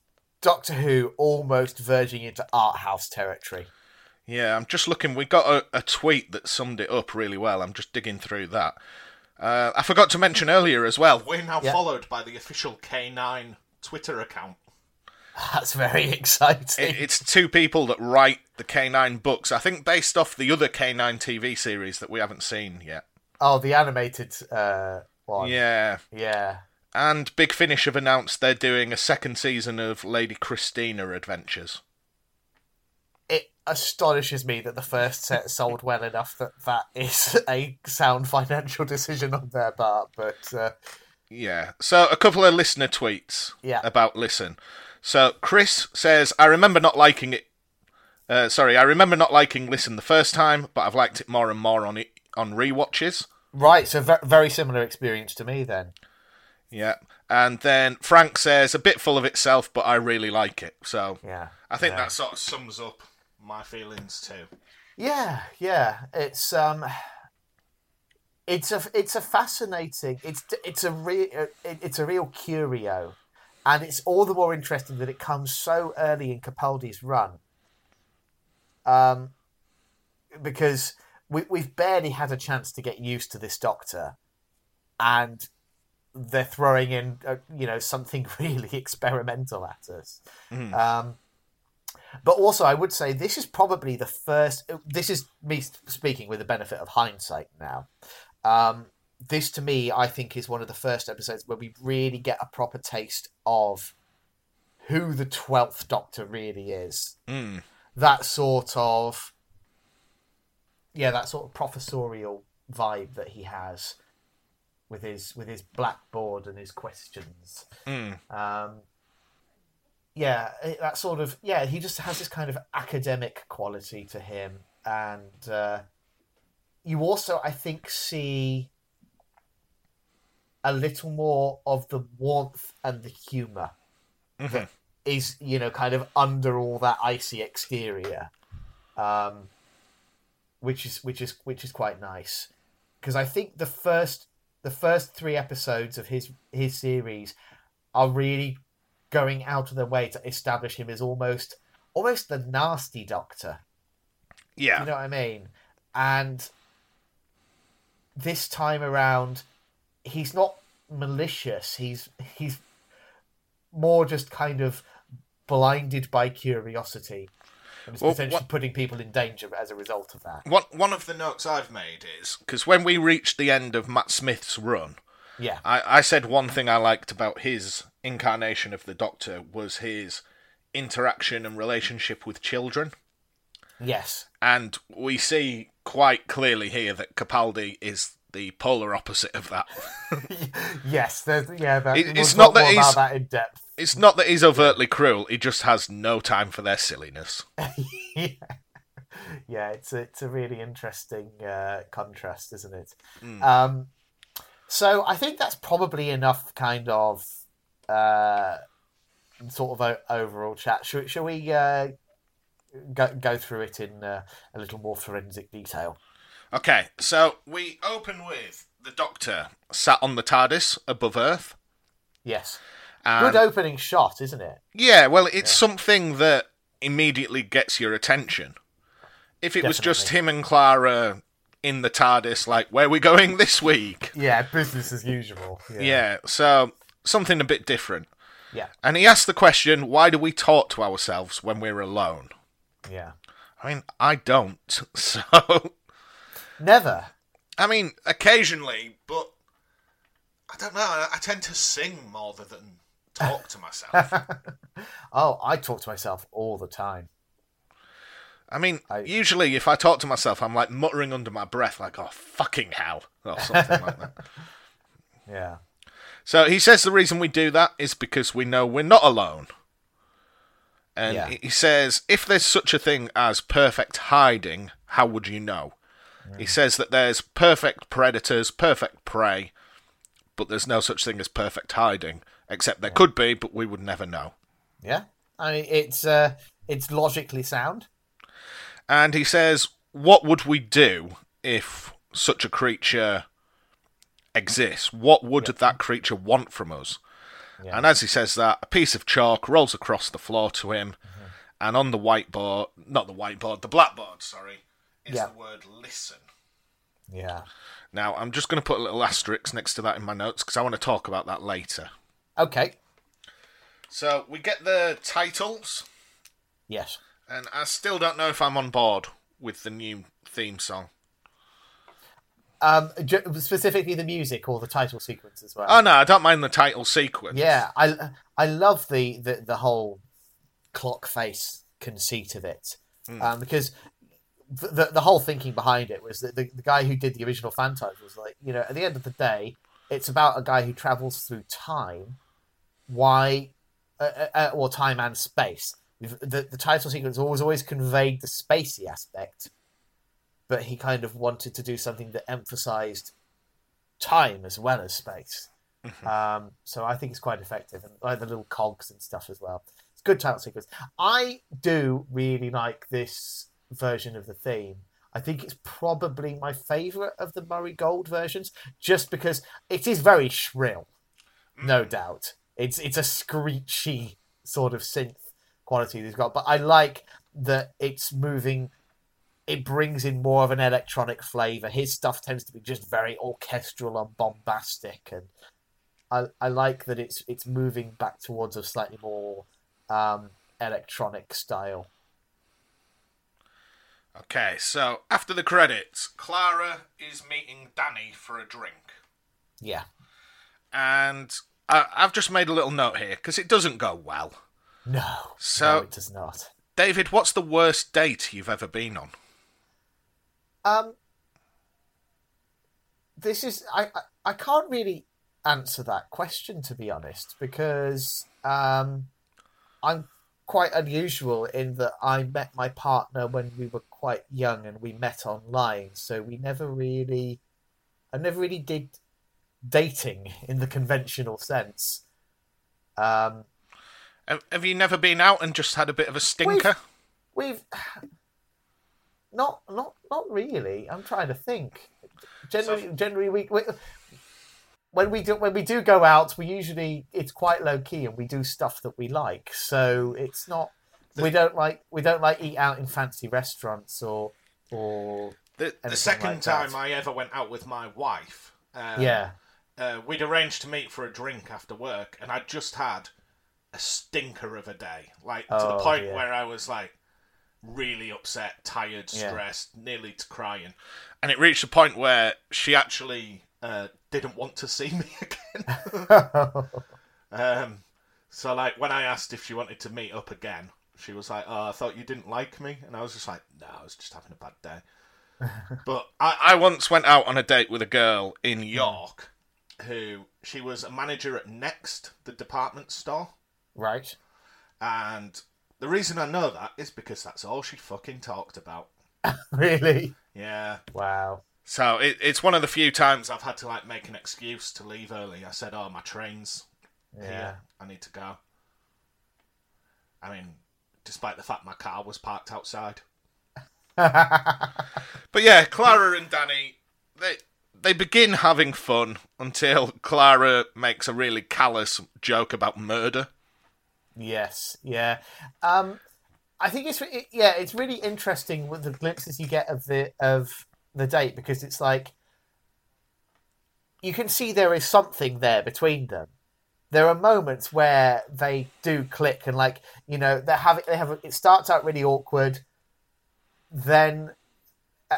Doctor Who almost verging into art house territory. Yeah, I'm just looking. We got a, a tweet that summed it up really well. I'm just digging through that. Uh, I forgot to mention earlier as well. We're now Yeah. followed by the official K9 Twitter account. That's very [LAUGHS] exciting. It, it's two people that write the K9 books. I think based off the other K9 TV series that we haven't seen yet. oh, the animated uh, one. Yeah. Yeah. And Big Finish have announced they're doing a second season of Lady Christina Adventures. It astonishes me that the first set sold well enough that that is a sound financial decision on their part. But uh, Yeah. So a couple of listener tweets Yeah. about Listen. So Chris says, I remember not liking it. Uh, sorry, I remember not liking Listen the first time, but I've liked it more and more on it on rewatches. right, so ve- very similar experience to me then. Yeah. And then Frank says, a bit full of itself, but I really like it. So Yeah. I think yeah. that sort of sums up my feelings too. Yeah, yeah. It's um, it's a it's a fascinating. It's it's a real it's a real curio, and it's all the more interesting that it comes so early in Capaldi's run. Um, because we we've barely had a chance to get used to this Doctor, and they're throwing in uh, you know something [LAUGHS] really experimental at us. Mhm. Um, but also, I would say this is probably the first. This is me speaking with the benefit of hindsight now. Um, this, to me, I think is one of the first episodes where we really get a proper taste of who the Twelfth Doctor really is. Mm. That sort of, yeah, that sort of professorial vibe that he has with his with his blackboard and his questions. Mm. Um, yeah, that sort of yeah. He just has this kind of academic quality to him, and uh, you also, I think, see a little more of the warmth and the humor Mhm. is you know kind of under all that icy exterior, um, which is which is which is quite nice because I think the first the first three episodes of his his series are really going out of their way to establish him as almost almost the nasty doctor. Yeah. You know what I mean? And this time around, he's not malicious. He's he's more just kind of blinded by curiosity, and is Well, potentially what- putting people in danger as a result of that. One one of the notes I've made is because when we reached the end of Matt Smith's run, Yeah, I, I said one thing I liked about his incarnation of the Doctor was his interaction and relationship with children. yes, And we see quite clearly here that Capaldi is the polar opposite of that. [LAUGHS] yes. There's, yeah, that, It- it's not that more he's- about that in depth. it's not that he's overtly cruel, he just has no time for their silliness. yeah. [LAUGHS] yeah, it's a, it's a really interesting uh, contrast, isn't it? Mm. Um, so I think that's probably enough kind of uh, sort of o- overall chat. Should, shall we uh, go, go through it in uh, a little more forensic detail? Okay, so we open with the Doctor sat on the TARDIS above Earth. Yes. And Good opening shot, isn't it? Yeah, well, it's something that immediately gets your attention. If it was just him and Clara in the TARDIS, like, where we going [LAUGHS] this week? Yeah, business as usual. Yeah. so something a bit different. Yeah. And he asked the question, why do we talk to ourselves when we're alone? Yeah. I mean, I don't. [LAUGHS] So, Never. I mean, occasionally, but I don't know. I, I tend to sing more than talk to myself. [LAUGHS] Oh, I talk to myself all the time. I mean, I- usually if I talk to myself, I'm like muttering under my breath, like, oh, fucking hell, or something like that. [LAUGHS] Yeah. So he says the reason we do that is because we know we're not alone. And Yeah. he says, if there's such a thing as perfect hiding, how would you know? He says that there's perfect predators, perfect prey, but there's no such thing as perfect hiding. Except there could be, but we would never know. Yeah. I mean, it's uh, it's logically sound. And he says, what would we do if such a creature exists? What would that creature want from us? Yeah. And as he says that, a piece of chalk rolls across the floor to him, and on the whiteboard, not the whiteboard, the blackboard, sorry, is Yeah. the word listen. Yeah. Now, I'm just going to put a little asterisk next to that in my notes because I want to talk about that later. Okay. So, we get the titles, Yes. and I still don't know if I'm on board with the new theme song. Um, specifically the music or the title sequence as well. Oh, no, I don't mind the title sequence. yeah, I I love the the, the whole clock face conceit of it um, because the, the whole thinking behind it was that the, the guy who did the original fan was like you know at the end of the day it's about a guy who travels through time why uh, uh, uh, or time and space the, the title sequence always always conveyed the spacey aspect but he kind of wanted to do something that emphasized time as well as space Um, so I think it's quite effective, and like the little cogs and stuff as well. It's good title sequence. I do really like this version of the theme. I think it's probably my favourite of the Murray Gold versions, just because it is very shrill, no doubt. It's it's a screechy sort of synth quality they've got, but I like that it's moving. It brings in more of an electronic flavour. His stuff tends to be just very orchestral and bombastic, and I, I like that it's it's moving back towards a slightly more um, electronic style. Okay, so after the credits, Clara is meeting Danny for a drink. Yeah. And I, I've just made a little note here because it doesn't go well. No. So- no, it does not. David, what's the worst date you've ever been on? Um, this is I, I I can't really answer that question to be honest because um, I'm quite unusual in that I met my partner when we were quite young and we met online, so we never really, I never really did dating in the conventional sense. Um, Have, you never been out and just had a bit of a stinker? we've not not not really. I'm trying to think. Generally, generally we, we when we do when we do go out, we usually it's quite low key and we do stuff that we like. So it's not we don't like we don't like eat out in fancy restaurants or or The, the second like time I ever went out with my wife, um, yeah uh, we'd arranged to meet for a drink after work, and I'd just had a stinker of a day, like to the Oh, point dear. where I was like really upset, tired, Yeah. stressed, nearly to crying, and it reached a point where she actually uh, didn't want to see me [LAUGHS] again. [LAUGHS] um, so, like, when I asked if she wanted to meet up again, she was like, "Oh, I thought you didn't like me," and I was just like, "No, I was just having a bad day." [LAUGHS] but I, I once went out on a date with a girl in York who she was a manager at Next, the department store, right and the reason I know that is because that's all she fucking talked about. really Yeah. wow So it, it's one of the few times I've had to like make an excuse to leave early. I said, "Oh, my train's yeah here. I need to go." I mean, despite the fact my car was parked outside. [LAUGHS] But yeah, Clara and Danny, they they begin having fun until Clara makes a really callous joke about murder. Yes, yeah. Um, I think it's it, yeah, it's really interesting with the glimpses you get of the of the date because it's like you can see there is something there between them. There are moments where they do click and like you know they have they have it starts out really awkward, then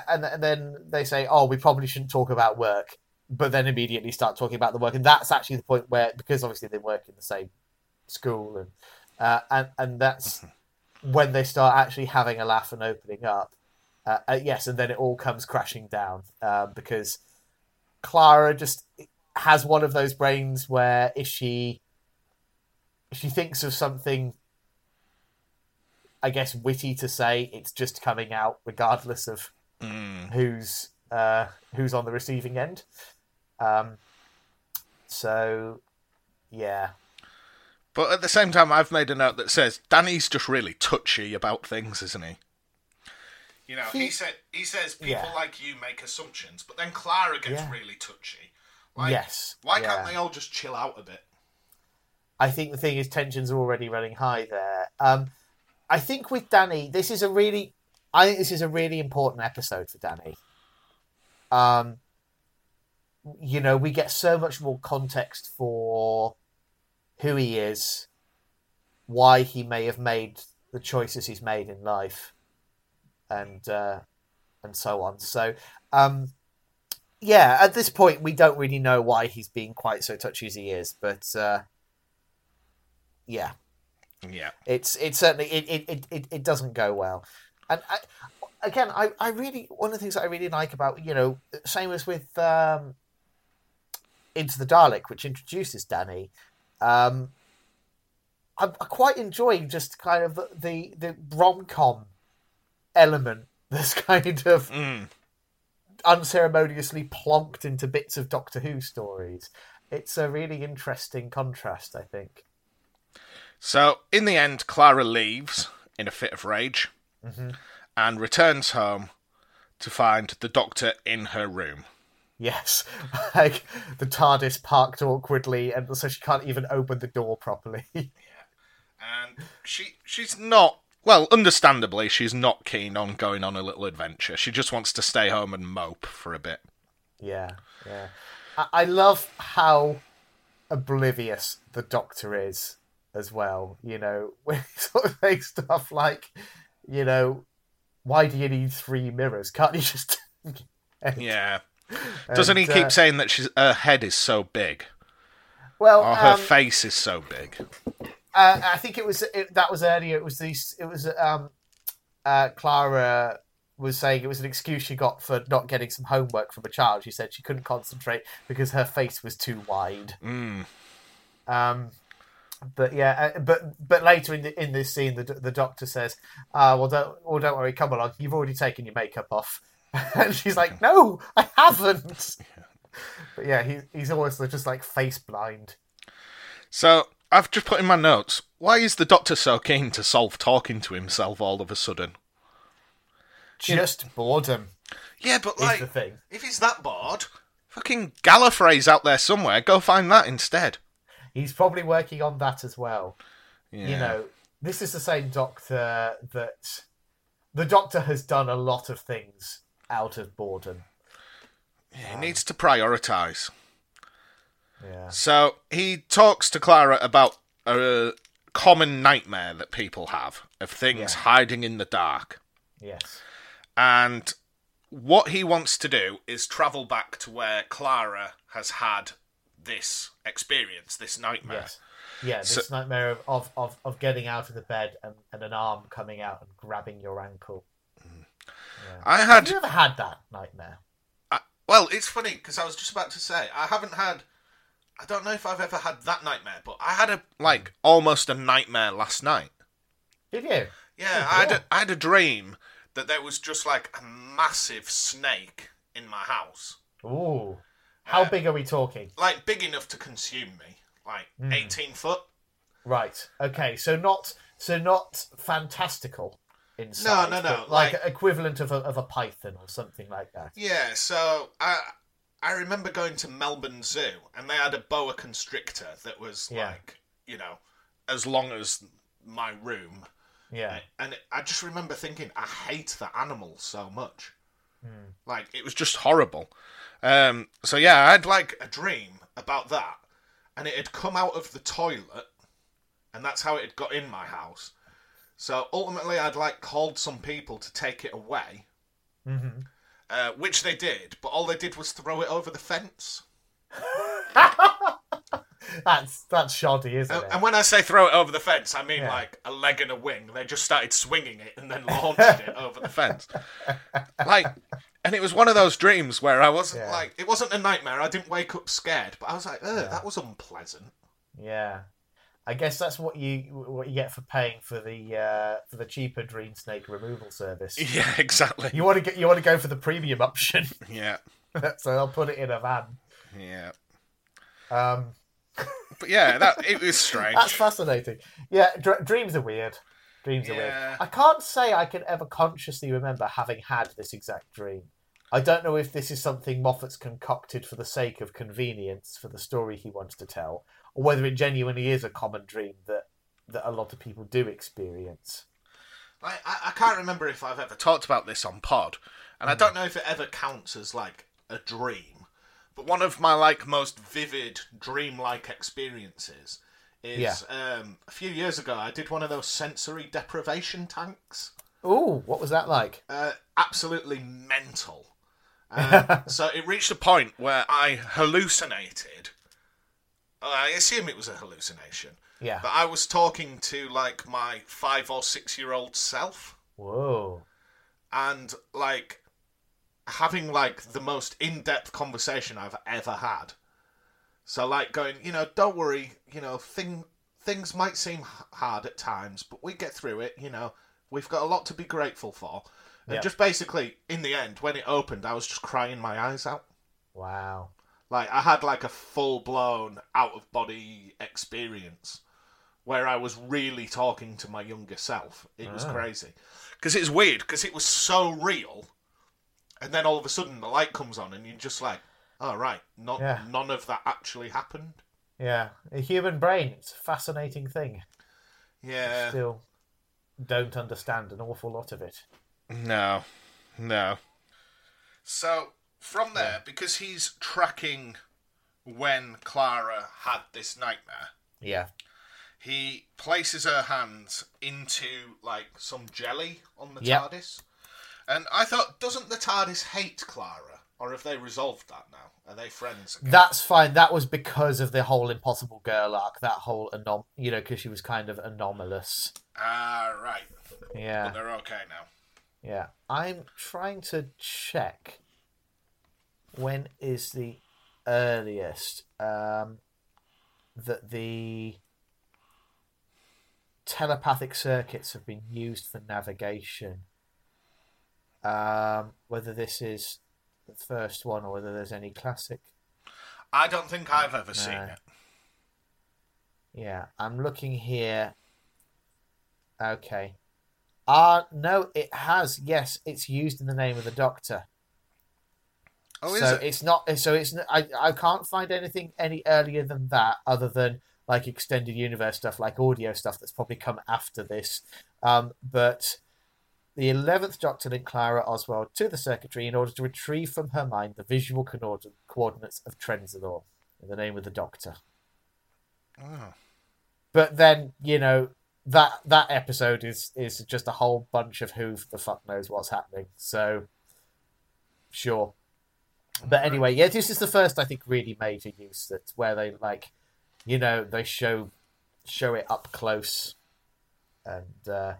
and, and then they say oh we probably shouldn't talk about work, but then immediately start talking about the work and that's actually the point where because obviously they work in the same school and uh, and and that's when they start actually having a laugh and opening up. Uh, uh, yes, and then it all comes crashing down uh, because Clara just has one of those brains where if she if she thinks of something, I guess witty to say, it's just coming out regardless of who's uh, who's on the receiving end. Um, so, yeah, But at the same time, I've made a note that says Danny's just really touchy about things, isn't he? You know, he, He- said he says people Yeah. like you make assumptions, but then Clara gets Yeah. really touchy. Like, Yes, Why yeah. can't they all just chill out a bit? I think the thing is tensions are already running high there. Um, I think with Danny, this is a really, I think this is a really important episode for Danny. Um, you know, we get so much more context for who he is, why he may have made the choices he's made in life, and uh, and so on. So, um, yeah, at this point, we don't really know why he's being quite so touchy as he is, but. Uh, yeah, Yeah. it's it's certainly it it, it, it, it doesn't go well, and I, again, I, I really one of the things that I really like about you know same as with um, Into the Dalek, which introduces Danny. Um, I, I quite enjoy just kind of the the rom com element that's [LAUGHS] kind of Mm. unceremoniously plonked into bits of Doctor Who stories. it's a really interesting contrast, I think. So, in the end, Clara leaves in a fit of rage and returns home to find the doctor in her room. Yes, [LAUGHS] like the TARDIS parked awkwardly, and so she can't even open the door properly. [LAUGHS] And she she's not well, understandably, she's not keen on going on a little adventure. She just wants to stay home and mope for a bit. yeah, yeah. I, I love how oblivious the Doctor is as well. You know, [LAUGHS] when he sort of saying stuff like, you know, why do you need three mirrors? Can't you just? [LAUGHS] Yeah. Doesn't he keep uh, saying that she's, her head is so big Well, or her um, face is so big? Uh, I think it was it, that was earlier. It was these. It was um, uh, Clara was saying it was an excuse she got for not getting some homework from a child. She said she couldn't concentrate because her face was too wide. Mm. Um, but yeah, uh, but but later in the in this scene, the the doctor says, uh, "Well, don't well, don't worry, come along. You've already taken your makeup off." [LAUGHS] and she's like, "No, I haven't." [LAUGHS] But yeah, he, he's always just like face blind. So I've just put in my notes. Why is the doctor so keen to solve talking to himself all of a sudden? Just boredom Yeah, but like, the thing. if he's that bored, fucking Gallifrey's out there somewhere. Go find that instead. He's probably working on that as well. Yeah. You know, this is the same doctor that the doctor has done a lot of things out of boredom. he um, needs to prioritise. Yeah. So he talks to Clara about a common nightmare that people have of things Yeah. hiding in the dark. Yes. And what he wants to do is travel back to where Clara has had this experience, this nightmare. Yes. Yeah, this So- nightmare of, of, of, of getting out of the bed and, and an arm coming out and grabbing your ankle. Mm. I Have had you ever had that nightmare? I, well, it's funny because I was just about to say I haven't had. I don't know if I've ever had that nightmare, but I had a like almost a nightmare last night. Did you? Yeah, I had a, I had a dream that there was just like a massive snake in my house, Ooh. How Uh, big are we talking? like big enough to consume me, like Hmm. eighteen foot. Right. Okay. So not so not fantastical in size. no, no, but Like, like- equivalent of a of a python or something like that. Yeah, so I I remember going to Melbourne Zoo and they had a boa constrictor that was Yeah. like you know as long as my room. Yeah. and I just remember thinking, I hate the animal so much. Hmm. Like it was just horrible. Um, so yeah, I had like a dream about that, and it had come out of the toilet, and that's how it had got in my house. So ultimately, I'd like called some people to take it away, hmm uh, which they did, but all they did was throw it over the fence. [LAUGHS] That's that's shoddy, isn't And, it? and when I say throw it over the fence, I mean Yeah. like a leg and a wing. They just started swinging it and then [LAUGHS] launched it over the fence. Like, and it was one of those dreams where I wasn't Yeah. like, it wasn't a nightmare. I didn't wake up scared, but I was like, ugh, that was unpleasant. Yeah. I guess that's what you what you get for paying for the uh, for the cheaper dream snake removal service. [LAUGHS] Yeah, exactly. You want to get you want to go for the premium option, [LAUGHS] Yeah, [LAUGHS] so they'll put it in a van. yeah. Um, But yeah, that it was strange. That's fascinating. Yeah, dr- dreams are weird. Dreams are weird. I can't say I can ever consciously remember having had this exact dream. I don't know if this is something Moffat's concocted for the sake of convenience for the story he wants to tell, or whether it genuinely is a common dream that that a lot of people do experience. I, I can't remember if I've ever talked about this on pod, and. I don't know if it ever counts as like a dream. But one of my like most vivid dream-like experiences is Yeah. um, a few years ago. I did one of those sensory deprivation tanks. Ooh, what was that like? Uh, absolutely mental. [LAUGHS] Um, so it reached a point where I hallucinated. I assume it was a hallucination, Yeah. but I was talking to like my five or six year old self. Whoa. and like having like the most in-depth conversation I've ever had. So like going, you know, don't worry, you know, thing things might seem hard at times, but we get through it, you know. We've got a lot to be grateful for. And Yeah. just basically in the end when it opened, I was just crying my eyes out. Wow. Like I had like a full blown out of body experience where I was really talking to my younger self. It was Ah. crazy because it's weird because it was so real, and then all of a sudden the light comes on and you're just like, "Oh right, not Yeah. none of that actually happened." Yeah, a human brain. It's a fascinating thing. Yeah. Still don't understand an awful lot of it. No, no. So from there, because he's tracking when Clara had this nightmare, Yeah. he places her hands into like some jelly on the Yep. TARDIS. And I thought, doesn't the TARDIS hate Clara, or have they resolved that now? Are they friends? Again? That's fine. That was because of the whole Impossible Girl arc. That whole anom, you know, because she was kind of anomalous. Ah, right. Yeah. But they're okay now. Yeah, I'm trying to check when is the earliest um, that the telepathic circuits have been used for navigation. Um, whether this is the first one or whether there's any classic. I don't think I've ever seen it. Yeah, I'm looking here. Okay. Ah, no, it has. Yes, it's used in the name of the Doctor. Oh, so it? it's not. So it's. I, I can't find anything any earlier than that, other than like extended universe stuff, like audio stuff that's probably come after this. Um, but the eleventh Doctor linked Clara Oswald to the circuitry in order to retrieve from her mind the visual coord- coordinates of Trenzalore in the name of the Doctor. Oh. But then you know that that episode is is just a whole bunch of who the fuck knows what's happening. So sure. But anyway, yeah, this is the first I think really major use that where they like, you know, they show show it up close, and uh,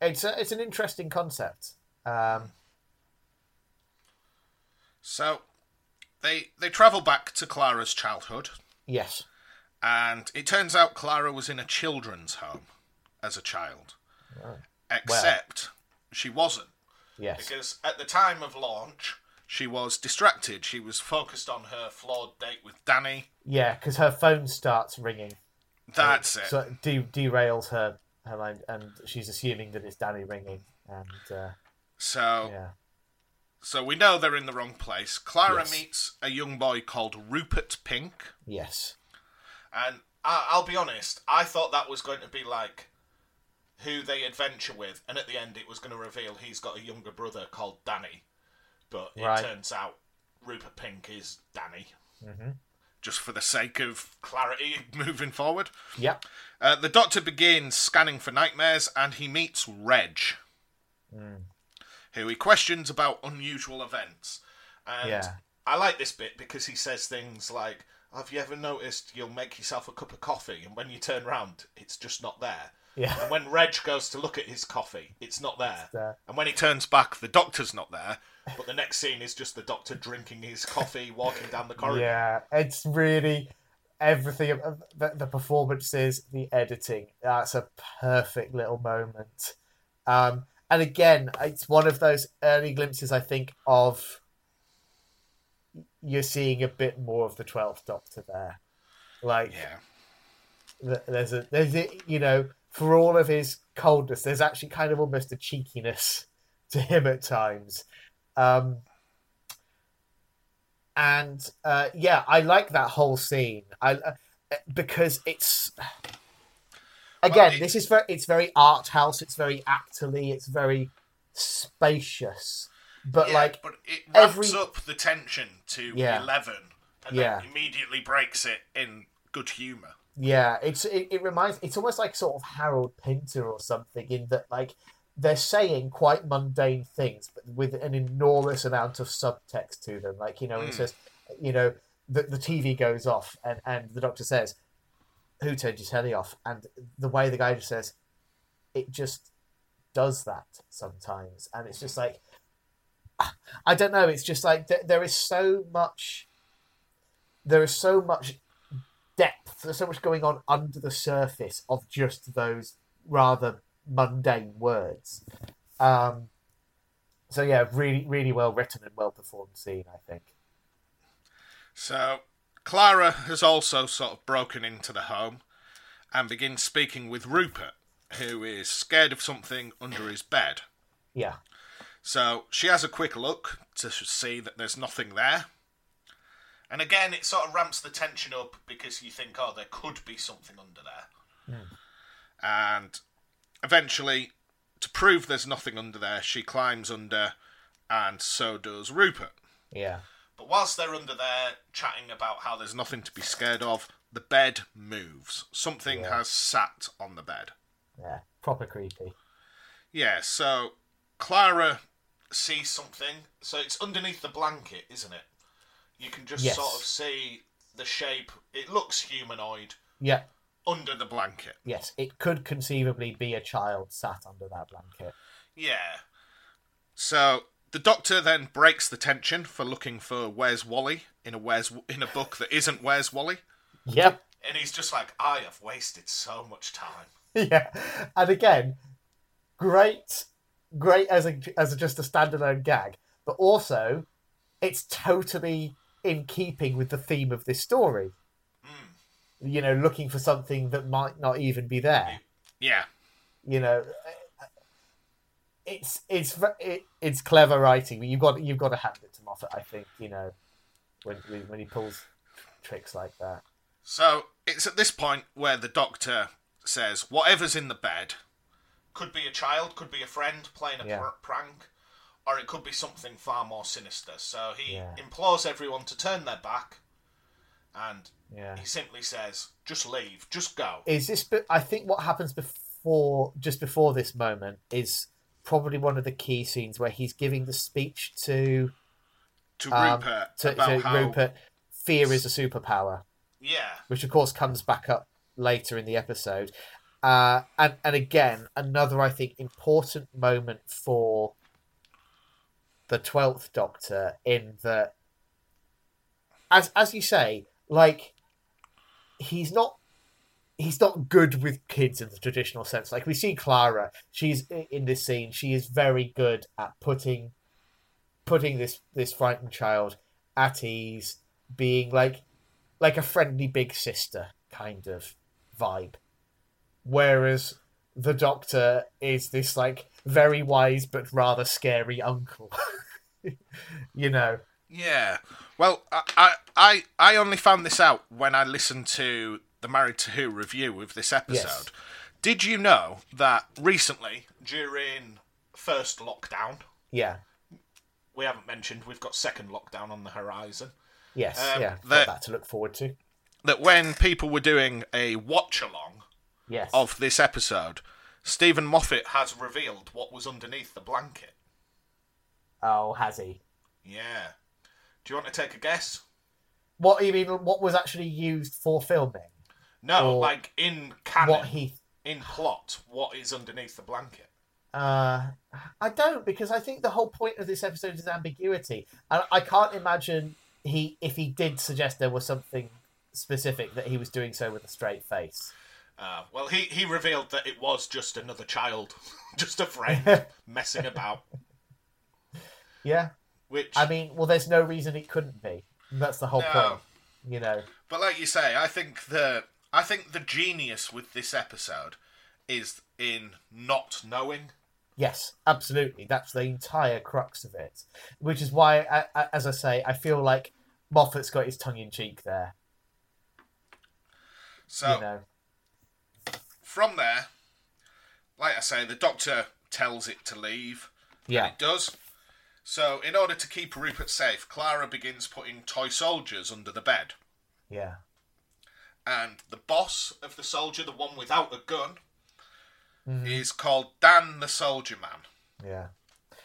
it's a, it's an interesting concept. Um, So they they travel back to Clara's childhood, yes, and it turns out Clara was in a children's home as a child. Except she wasn't. yes, Because at the time of launch, she was distracted. She was focused on her flawed date with Danny. yeah, because her phone starts ringing. That's it. So it de- derails her her mind, and she's assuming that it's Danny ringing, and uh, So, yeah, so we know they're in the wrong place. Clara Yes. meets a young boy called Rupert Pink, yes, and I, I'll be honest, I thought that was going to be like who they adventure with, and at the end it was going to reveal he's got a younger brother called Danny, but it Right. turns out Rupert Pink is Danny. Mhm. Just for the sake of clarity [LAUGHS] moving forward. yep, Uh, the doctor begins scanning for nightmares and he meets Reg, who he questions about unusual events. And Yeah. I like this bit because he says things like, Have you ever noticed you'll make yourself a cup of coffee and when you turn round, it's just not there? yeah, And when Reg goes to look at his coffee, it's not there. there. And when he turns back, the doctor's not there. But the next scene is just the doctor drinking his coffee, walking down the corridor. yeah. It's really everything. The, the performances, the editing. That's a perfect little moment. Um, and again, it's one of those early glimpses I think of. You're seeing a bit more of the Twelfth Doctor there, like. Yeah. there's a there's a, you know for all of his coldness there's actually kind of almost a cheekiness to him at times um and uh yeah i like that whole scene i uh, because it's again it- this is very it's very art house it's very actorly it's very spacious but Yeah, like but it ramps every- up the tension to Yeah. 11 and Yeah. then immediately breaks it in good humour. Yeah, it's it, it reminds it's almost like sort of Harold Pinter or something in that like they're saying quite mundane things but with an enormous amount of subtext to them. Like, you know, he Mm. says, you know, the, the TV goes off and, and the doctor says, Who turned your telly off? And the way the guy just says, It just does that sometimes. And it's just like I don't know, it's just like th- there is so much there is so much depth. There's so much going on under the surface of just those rather mundane words. Um, so yeah, really, really well written and well performed scene. I think. So Clara has also sort of broken into the home and begins speaking with Rupert, who is scared of something under his bed. Yeah. So she has a quick look to see that there's nothing there. And again, it sort of ramps the tension up because you think, oh, there could be something under there. And eventually, to prove there's nothing under there, she climbs under, and so does Rupert. Yeah. But whilst they're under there chatting about how there's nothing to be scared of, the bed moves. Something Yeah. has sat on the bed. Yeah. Proper creepy. Yeah, so Clara sees something. So it's underneath the blanket, isn't it? You can just Yes. sort of see the shape. It looks humanoid Yeah. Under the blanket. Yes. It could conceivably be a child sat under that blanket. Yeah. So the doctor then breaks the tension for looking for Where's Wally in a Where's in a book that isn't Where's Wally, Yep. and he's just like, I have wasted so much time. [LAUGHS] yeah. And again, great, great as a as a, just a standalone gag, but also it's totally in keeping with the theme of this story. You know, looking for something that might not even be there. Yeah. You know, it's it's it, it's clever writing, you've got you've got to hand it to Moffat. I think you know when when he pulls tricks like that. So it's at this point where the doctor says, whatever's in the bed could be a child, could be a friend playing a Yeah. pr- prank, or it could be something far more sinister. So he Yeah. implores everyone to turn their back, and Yeah. he simply says, just leave, just go. is this be- i think what happens before just before this moment is probably one of the key scenes where he's giving the speech to To um, Rupert to, about to how, rupert fear is a superpower yeah, which of course comes back up later in the episode uh, and and again another i think important moment for the 12th doctor in that as as you say like he's not he's not good with kids in the traditional sense. Like we see clara she's in this scene she is very good at putting putting this this frightened child at ease being like like a friendly big sister kind of vibe. Whereas the doctor is this like very wise but rather scary uncle [LAUGHS] you know? Yeah. Well, I, I I only found this out when I listened to the Married to Who review of this episode. Yes. Did you know that recently, during first lockdown, yeah we haven't mentioned we've got second lockdown on the horizon, yes Um, yeah got that to look forward to that when people were doing a watch along yes of this episode, Steven Moffat has revealed what was underneath the blanket. oh has he Yeah. Do you want to take a guess? what you mean what was actually used for filming No, Or like in canon, what he in plot, what is underneath the blanket? Uh, I don't because I think the whole point of this episode is ambiguity, and I can't imagine he if he did suggest there was something specific that he was doing so with a straight face. Uh, well, he, he revealed that it was just another child, [LAUGHS] just a friend [LAUGHS] messing about. Yeah, Which, I mean, well, there's no reason it couldn't be. That's the whole No. point, you know. but like you say, I think the I think the genius with this episode is in not knowing. Yes, absolutely. That's the entire crux of it, which is why, I, I, as I say, I feel like Moffat's got his tongue in cheek there. So You know, from there, like I say, the doctor tells it to leave. yeah, It does. So, in order to keep Rupert safe, Clara begins putting toy soldiers under the bed. yeah, And the boss of the soldier, the one without a gun, Mhm. is called Dan the Soldier Man. yeah.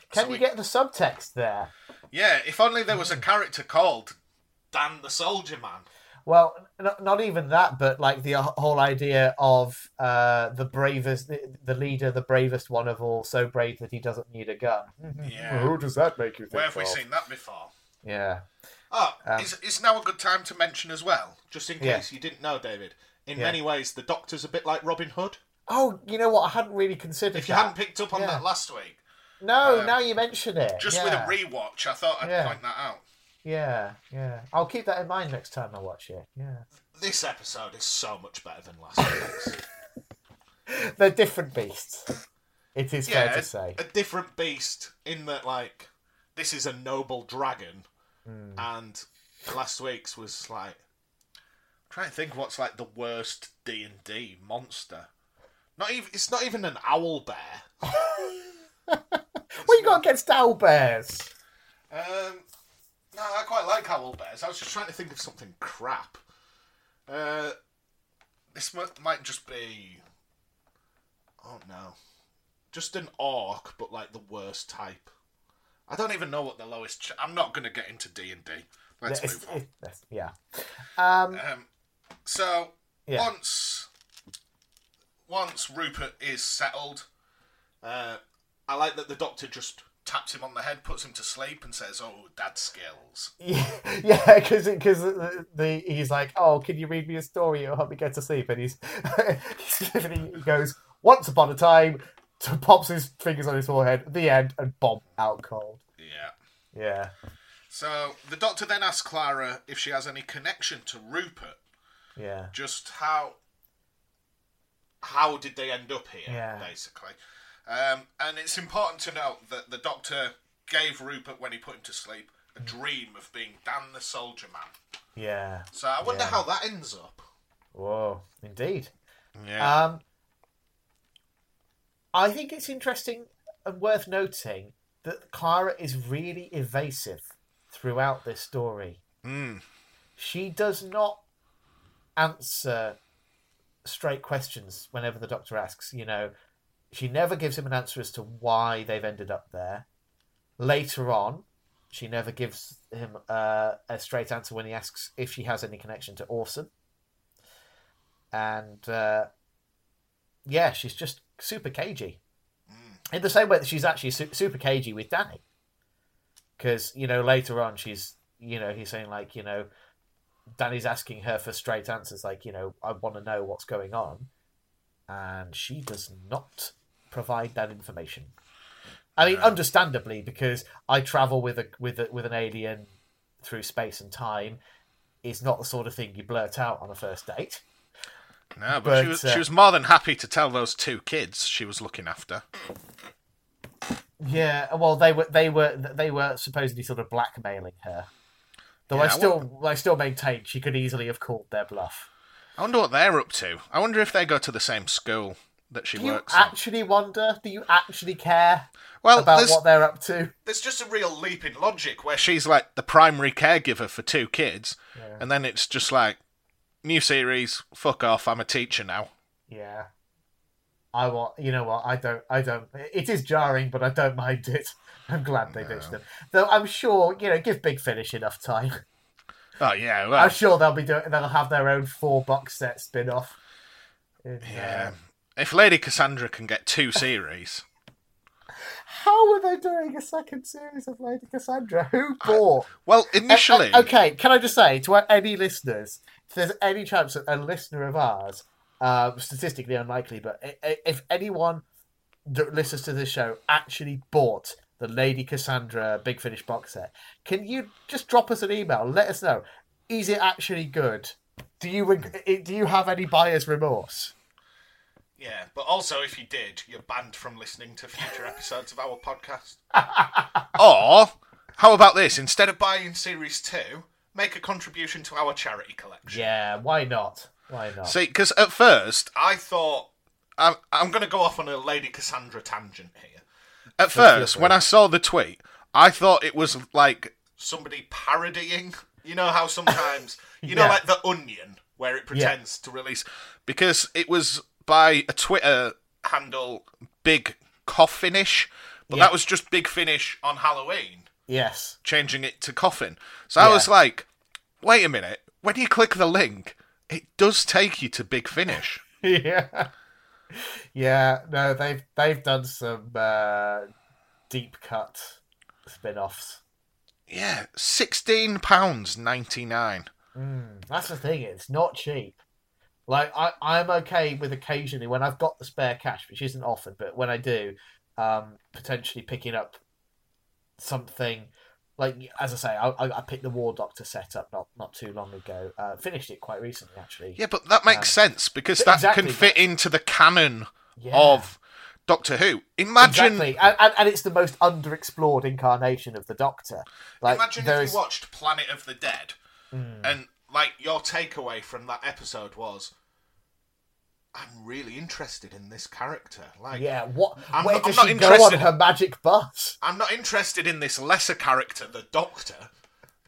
Can So you we- get the subtext there? Yeah, if only there was a character called Dan the Soldier Man. Well, not, not even that, but like the whole idea of uh, the bravest, the, the leader, the bravest one of all, so brave that he doesn't need a gun. Yeah. Who does that make you think Where have we seen that before? Yeah. Oh, Um, is, is now a good time to mention as well, just in Yeah. case you didn't know, David. In Yeah. many ways, the Doctor's a bit like Robin Hood. Oh, you know what? I hadn't really considered. If you that. hadn't picked up on Yeah. that last week, No, um, now you mention it. just yeah. with a rewatch, I thought I'd Yeah. point that out. Yeah, yeah. I'll keep that in mind next time I watch it. Yeah. This episode is so much better than last week's. [LAUGHS] They're different beasts. It is fair to say. a different beast in that like this is a noble dragon, Hmm. and last week's was like. I'm trying to think what's like the worst D and D monster. Not even. It's not even an owl bear. [LAUGHS] What you got against owl bears? Um, no, I quite like owl bears. I was just trying to think of something crap. Uh, this mu- might just be. Oh no, just an orc, but like the worst type. I don't even know what the lowest. Ch- I'm not going to get into D and D. Let's It's- move on. yeah. Um, Um, so Yeah. once once Rupert is settled, uh, I like that the doctor just taps him on the head, puts him to sleep, and says, "Oh, dad skills." [LAUGHS] Yeah, yeah, because because the, the he's like, oh, can you read me a story? It'll help me get to sleep. And he's, [LAUGHS] he's he goes, once upon a time, to pops his fingers on his forehead. The end, and bomb out cold. Yeah. Yeah, So the doctor then asks Clara if she has any connection to Rupert. yeah, Just how how did they end up here, Yeah. basically. Um, and it's important to note that the doctor gave Rupert, when he put him to sleep, a dream of being Dan the Soldier Man. yeah. So I wonder Yeah. how that ends up. Whoa, indeed. Yeah. Um, I think it's interesting and worth noting that Clara is really evasive throughout this story. Hmm. She does not answer straight questions whenever the doctor asks. You know, she never gives him an answer as to why they've ended up there. Later on, she never gives him uh, a straight answer when he asks if she has any connection to Orson. And uh, yeah, she's just super cagey. In the same way that she's actually su- super cagey with Danny. Because, you know, later on, she's, you know, he's saying, like, you know, Danny's asking her for straight answers, like, you know, I want to know what's going on. And she does not provide that information. I mean, understandably, because I travel with a with a, with an alien through space and time, is not the sort of thing you blurt out on a first date. No, but, but, she was uh, she was more than happy to tell those two kids she was looking after. Yeah, well, they were they were they were supposedly sort of blackmailing her. Though I Yeah, still I still maintain she could easily have called their bluff. I wonder what they're up to. I wonder if they go to the same school that she Do you works at. actually wonder? Do you actually care Well, about what they're up to? there's just a real leap in logic where she's like the primary caregiver for two kids, Yeah. and then it's just like new series. Fuck off! I'm a teacher now. Yeah. I want. You know what? I don't. I don't. It is jarring, but I don't mind it. [LAUGHS] I'm glad they ditched them. Though I'm sure you know, give Big Finish enough time. [LAUGHS] Oh yeah, I'm sure they'll be doing. They'll have their own four box set spin off. yeah. Uh, If Lady Cassandra can get two series, How are they doing a second series of Lady Cassandra? Who bought? well, initially, Uh, uh, okay, can I just say to any listeners, if there's any chance that a listener of ours, um, statistically unlikely, but if anyone that listens to this show actually bought the Lady Cassandra Big Finish box set, can you just drop us an email? Let us know. Is it actually good? Do you do you have any buyer's remorse? Yeah. But also, if you did, you're banned from listening to future episodes of our podcast. [LAUGHS] or how about this? Instead of buying series two, make a contribution to our charity collection. Yeah, why not? Why not? See, because at first I thought I'm, I'm going to go off on a Lady Cassandra tangent here. At first, when I saw the tweet, I thought it was like somebody parodying. You know how sometimes [LAUGHS] you know, Yeah. like the Onion, where it pretends to release because it was by a Twitter handle, Big Coffinish, but Yeah. that was just Big Finish on Halloween yes. changing it to coffin. So I was like, wait a minute. When you click the link, it does take you to Big Finish. [LAUGHS] yeah, yeah. No, they've they've done some uh, deep cut spin-offs. Yeah, sixteen pounds ninety nine. Mm, that's the thing; it's not cheap. Like I, I'm okay with occasionally when I've got the spare cash, which isn't often, but when I do, um, potentially picking up something like as I say, I, I picked the War Doctor setup not not too long ago. Uh, finished it quite recently actually. Yeah, but that makes Um, sense because that exactly, can fit into the canon Yeah. of Doctor Who. Imagine, Exactly, and, and, and it's the most underexplored incarnation of the Doctor. Like, imagine if is- you watched Planet of the Dead, Mm. and like your takeaway from that episode was, I'm really interested in this character. Like, yeah, what? I'm where not- I'm not she go on her magic bus? I'm not interested in this lesser character, the Doctor.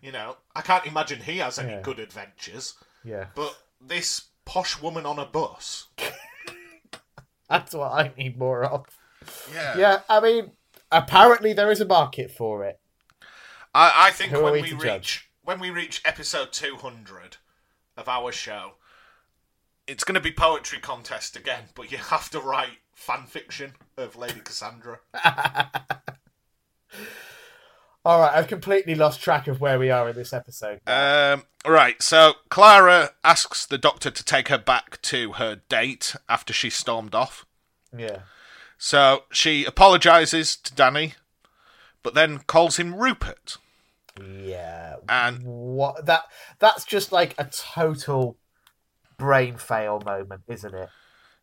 You know, I can't imagine he has any Yeah. good adventures. Yeah, But this posh woman on a bus. [LAUGHS] that's what I need more of. Yeah. Yeah, I mean, apparently there is a market for it. I, I think Who when we we reach judge? When we reach episode two hundred of our show, it's going to be poetry contest again, but you have to write fan fiction of Lady Cassandra. [LAUGHS] All right, I've completely lost track of where we are in this episode. Um, right, so Clara asks the doctor to take her back to her date after she stormed off. yeah, So she apologizes to Danny, but then calls him Rupert. Yeah. And What that? That's just like a total brain fail moment, isn't it?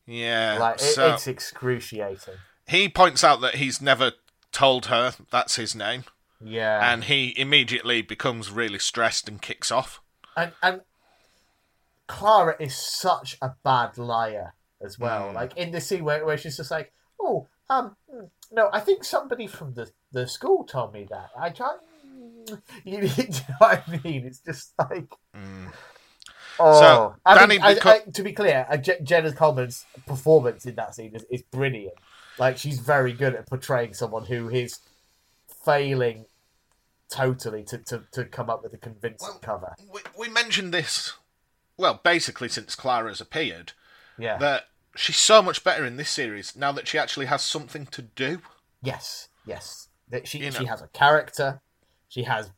yeah, Like it, so it's excruciating. he points out that he's never told her that's his name, Yeah, and he immediately becomes really stressed and kicks off. and and Clara is such a bad liar as well. Mm. Like in the scene where, where she's just like, "Oh, um, no, I think somebody from the the school told me that." I try. [LAUGHS] You, you know what I mean? It's just like. Mm. Oh, So, I Danny mean, I- I- to be clear, uh, Jenna Coleman's performance in that scene is, is brilliant. Like she's very good at portraying someone who is failing totally to, to, to come up with a convincing Well, cover. We, we mentioned this, well, basically since Clara's appeared, Yeah. that she's so much better in this series now that she actually has something to do. Yes, yes. That she You she know. has a character. She has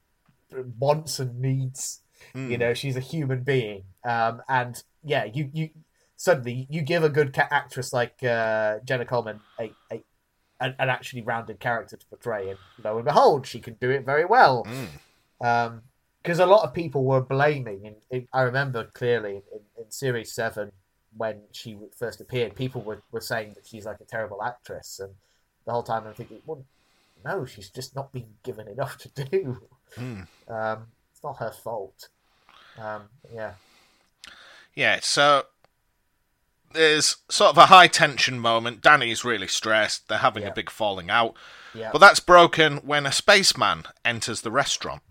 wants and needs. Mm. You know, she's a human being. Um, and yeah, you you suddenly you give a good ca- actress like uh, Jenna Coleman a, a an, an actually rounded character to portray, and lo and behold, she can do it very well. Mm. because a lot of people were blaming, and I remember clearly in, in series seven when she first appeared, people were, were saying that she's like a terrible actress, and the whole time I'm thinking, well, no, she's just not been given enough to do. Mm. Um, it's not her fault. Um, yeah, Yeah, so there's sort of a high tension moment. Danny's really stressed. They're having a big falling out. yeah. But that's broken when a spaceman enters the restaurant.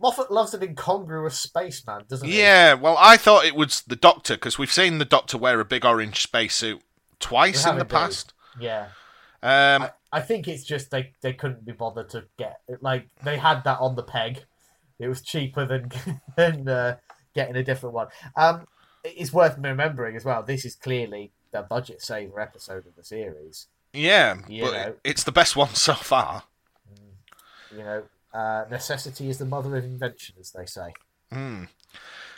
Moffat loves an incongruous spaceman, doesn't he? Yeah, well, I thought it was the Doctor because we've seen the Doctor wear a big orange spacesuit twice in the indeed. past. Yeah. Um, I, I think it's just they, they couldn't be bothered to get. Like they had that on the peg. It was cheaper than [LAUGHS] than uh, getting a different one. Um, it's worth remembering as well. This is clearly the budget saver episode of the series. yeah, You but know. it's the best one [LAUGHS] so far. You know, uh, necessity is the mother of invention, as they say.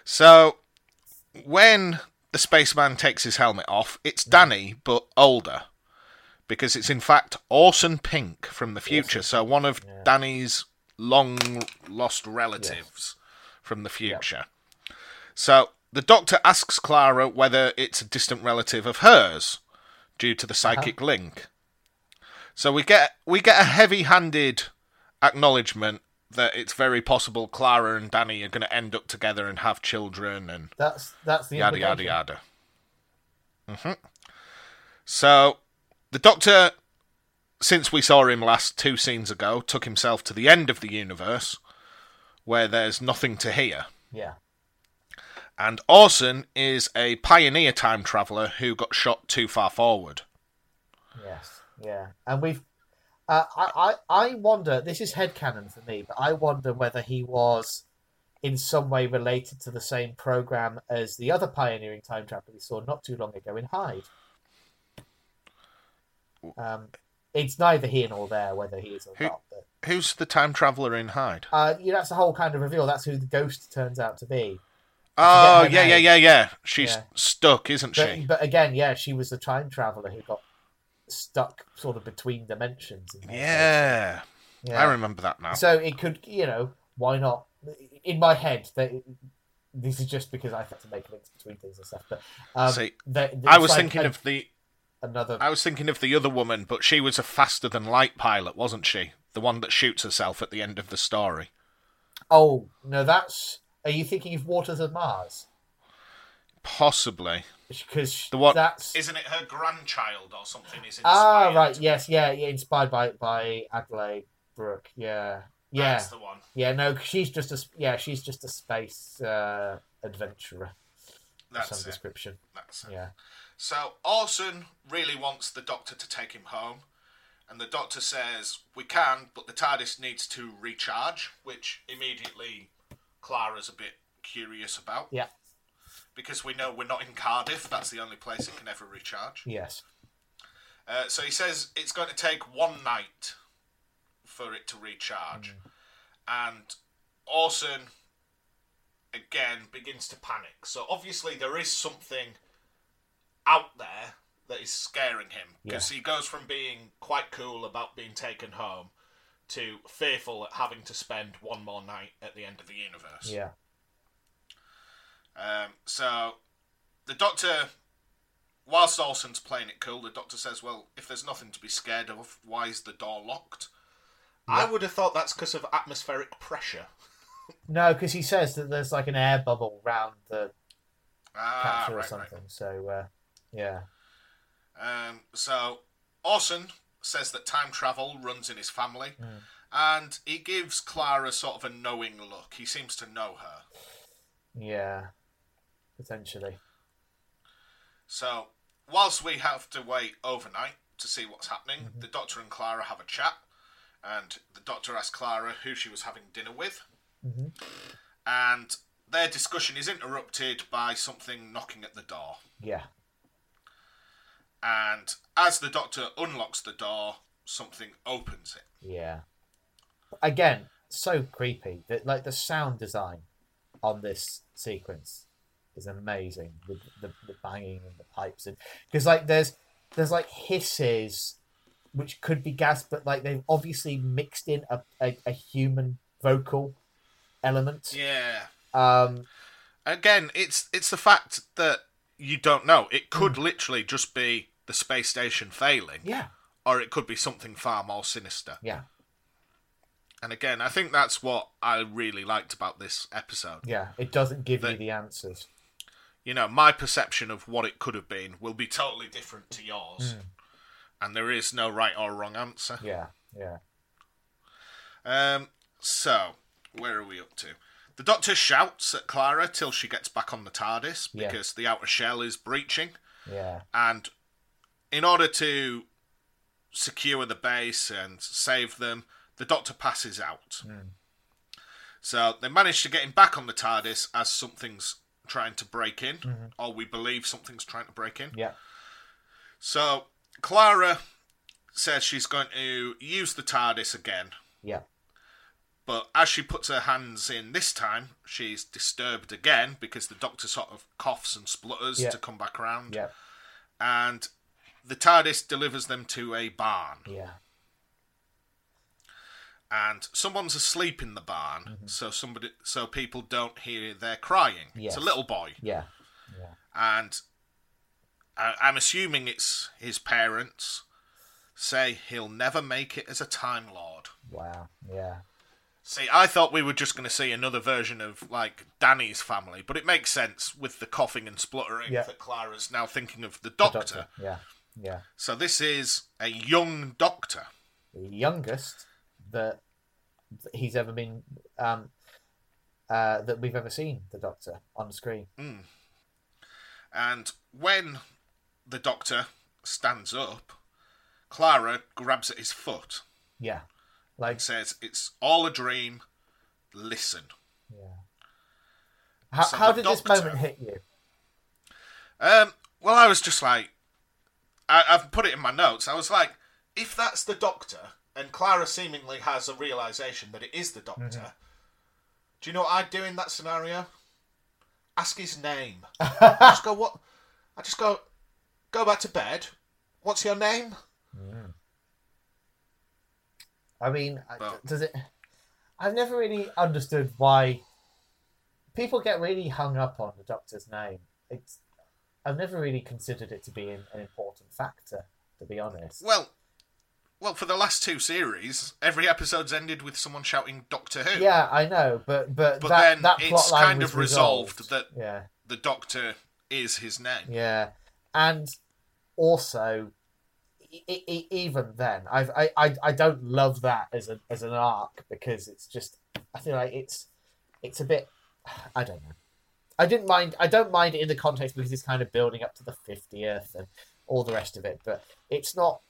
So when the spaceman takes his helmet off, it's Danny, but older. Because it's in fact Orson Pink from the future, so one of Yeah. Danny's long lost relatives from the future. So the doctor asks Clara whether it's a distant relative of hers due to the psychic link. So we get we get a heavy-handed acknowledgement that it's very possible Clara and Danny are going to end up together and have children and That's that's the yada yada yada. hmm So the Doctor, since we saw him last two scenes ago, took himself to the end of the universe, where there's nothing to hear. Yeah, And Orson is a pioneer time traveller who got shot too far forward. yes, yeah, and we've. Uh, I, I I wonder. This is headcanon for me, but I wonder whether he was in some way related to the same program as the other pioneering time traveler we saw not too long ago in Hyde. Um, it's neither here nor there whether he is or Who- not. But Who's the time traveller in Hyde? uh, yeah, that's the whole kind of reveal. That's who the ghost turns out to be. Oh, yeah, yeah, name. yeah, yeah. She's Yeah. stuck, isn't But, she? but again, yeah, she was the time traveler who got stuck sort of between dimensions. in Yeah. Yeah. I remember that now. So it could, you know, why not? In my head, they, this is just because I have to make links between things and stuff. But um, See, they- I was like thinking a- of the another. I was thinking of the other woman, but she was a faster than light pilot, wasn't she? The one that shoots herself at the end of the story. Oh no, that's. Are you thinking of Waters of Mars? Possibly. Because The what? that's Isn't it her grandchild or something? Is ah right. Yes, yeah, yeah. Inspired by by Adelaide Brooke. Yeah, yeah, That's the one. yeah. no, she's just a yeah. She's just a space uh, adventurer That's some it. description. That's it. Yeah. So Orson really wants the doctor to take him home, and the doctor says we can, but the TARDIS needs to recharge, which immediately Clara's a bit curious about Yeah. because we know we're not in Cardiff. That's the only place it can ever recharge. Yes. Uh, so he says it's going to take one night for it to recharge, and Orson again begins to panic. So obviously there is something out there that is scaring him because he goes from being quite cool about being taken home to fearful at having to spend one more night at the end of the universe. Yeah. Um, so the doctor, whilst Orson's playing it cool, the doctor says, "Well, if there's nothing to be scared of, why is the door locked?" I would have thought that's because of atmospheric pressure. [LAUGHS] No, because he says that there's like an air bubble round the Ah, capsule or right, right. something. So uh, yeah. Um, so Orson says that time travel runs in his family, Hmm. and he gives Clara sort of a knowing look. He seems to know her. Yeah. Potentially. So, whilst we have to wait overnight to see what's happening, Mm-hmm. the Doctor and Clara have a chat, and the Doctor asks Clara who she was having dinner with, Mhm. and their discussion is interrupted by something knocking at the door. Yeah. And as the Doctor unlocks the door, something opens it. Yeah. Again, so creepy. That like the sound design on this sequence is amazing with the, the banging and the pipes and because like there's there's like hisses which could be gas but like they've obviously mixed in a, a, a human vocal element Yeah. um Again, it's it's the fact that you don't know. It could Hmm. literally just be the space station failing, yeah or it could be something far more sinister. yeah And again, I think that's what I really liked about this episode. yeah it doesn't give you the answers You know, my perception of what it could have been will be totally different to yours. And there is no right or wrong answer. yeah yeah Um, so, where are we up to? The Doctor shouts at Clara till she gets back on the TARDIS Yeah. because the outer shell is breaching. yeah And in order to secure the base and save them, the Doctor passes out. Hmm. So they manage to get him back on the TARDIS as something's trying to break in, mm-hmm. or we believe something's trying to break in. yeah So Clara says she's going to use the TARDIS again, yeah but as she puts her hands in this time, she's disturbed again because the Doctor sort of coughs and splutters Yeah. to come back around. yeah and the TARDIS delivers them to a barn, yeah and someone's asleep in the barn, mm-hmm. so somebody, so people don't hear their crying. Yes. It's a little boy, yeah yeah and I, I'm assuming it's his parents. Say he'll never make it as a Time Lord. wow yeah See, I thought we were just going to see another version of like Danny's family, but it makes sense with the coughing and spluttering Yeah. that Clara's now thinking of the The Doctor. yeah yeah So this is a young Doctor. the youngest that he's ever been um uh that we've ever seen the doctor on screen And when the doctor stands up, Clara grabs at his foot yeah like says, It's all a dream. Listen. yeah how, So how did this moment hit you Um, well, I was just like, I, I've put it in my notes. I was like, if that's the doctor, and Clara seemingly has a realization that it is the doctor, do you know what I'd do in that scenario? Ask his name. I [LAUGHS] just go, what? I just go, go back to bed. What's your name? I mean, does it? I've never really understood why people get really hung up on the Doctor's name. It's I've never really considered it to be an, an important factor, to be honest. Well, well, for the last two series, every episode's ended with someone shouting Doctor Who. Yeah, I know, but but, But that, then that it's kind was of resolved that- yeah, The Doctor is his name. yeah, and also. E- e- even then, I've, I, I I don't love that as a as an arc because it's just I feel like it's it's a bit [SIGHS] I don't know. I didn't mind. I don't mind it in the context because it's kind of building up to the fiftieth and all the rest of it. But it's not.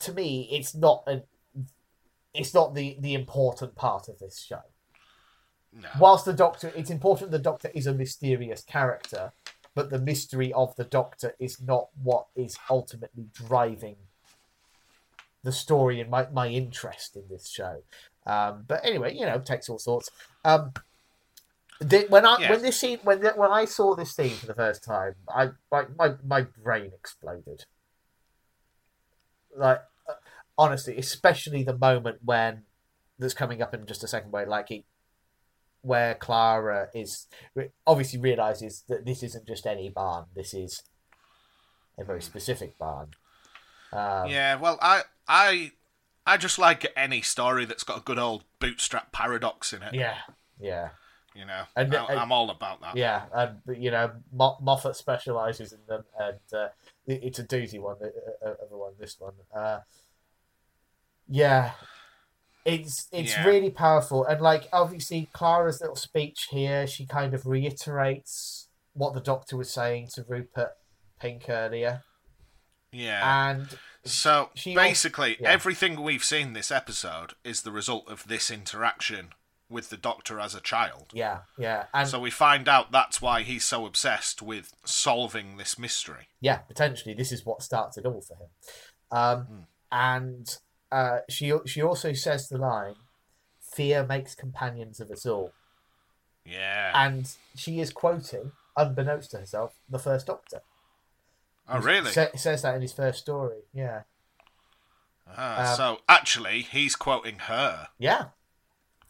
To me, it's not an. It's not the the important part of this show. No. Whilst the Doctor, it's important the Doctor is a mysterious character, but the mystery of the Doctor is not what is ultimately driving the story and my, my interest in this show. Um, but anyway, you know, takes all sorts. Um, the, when I Yeah. when this scene when the, when I saw this scene for the first time, I my my, my brain exploded. Like uh, honestly, especially the moment when that's coming up in just a second, where like he, where Clara is obviously realizes that this isn't just any barn. This is a very specific barn. Um, Yeah, well, I, I, I just like any story that's got a good old bootstrap paradox in it. yeah, yeah. You know, And- I, and- I'm all about that. Yeah, and you know Mo- Moffat specializes in them, and uh, it- it's a doozy one. uh, uh, Of one, this one. Uh, yeah, it's it's Yeah. really powerful, and like obviously Clara's little speech here, she kind of reiterates what the Doctor was saying to Rupert Pink earlier, Yeah. and so basically, yeah. everything we've seen this episode is the result of this interaction with the Doctor as a child. yeah, yeah, and So we find out that's why he's so obsessed with solving this mystery. yeah, potentially this is what starts it all for him. Um, Hmm. And uh, she she also says the line, "Fear makes companions of us all," Yeah. and she is quoting, unbeknownst to herself, the First Doctor. oh, really? Sa- says that in his first story. Yeah, Ah, um, so actually, he's quoting her. yeah.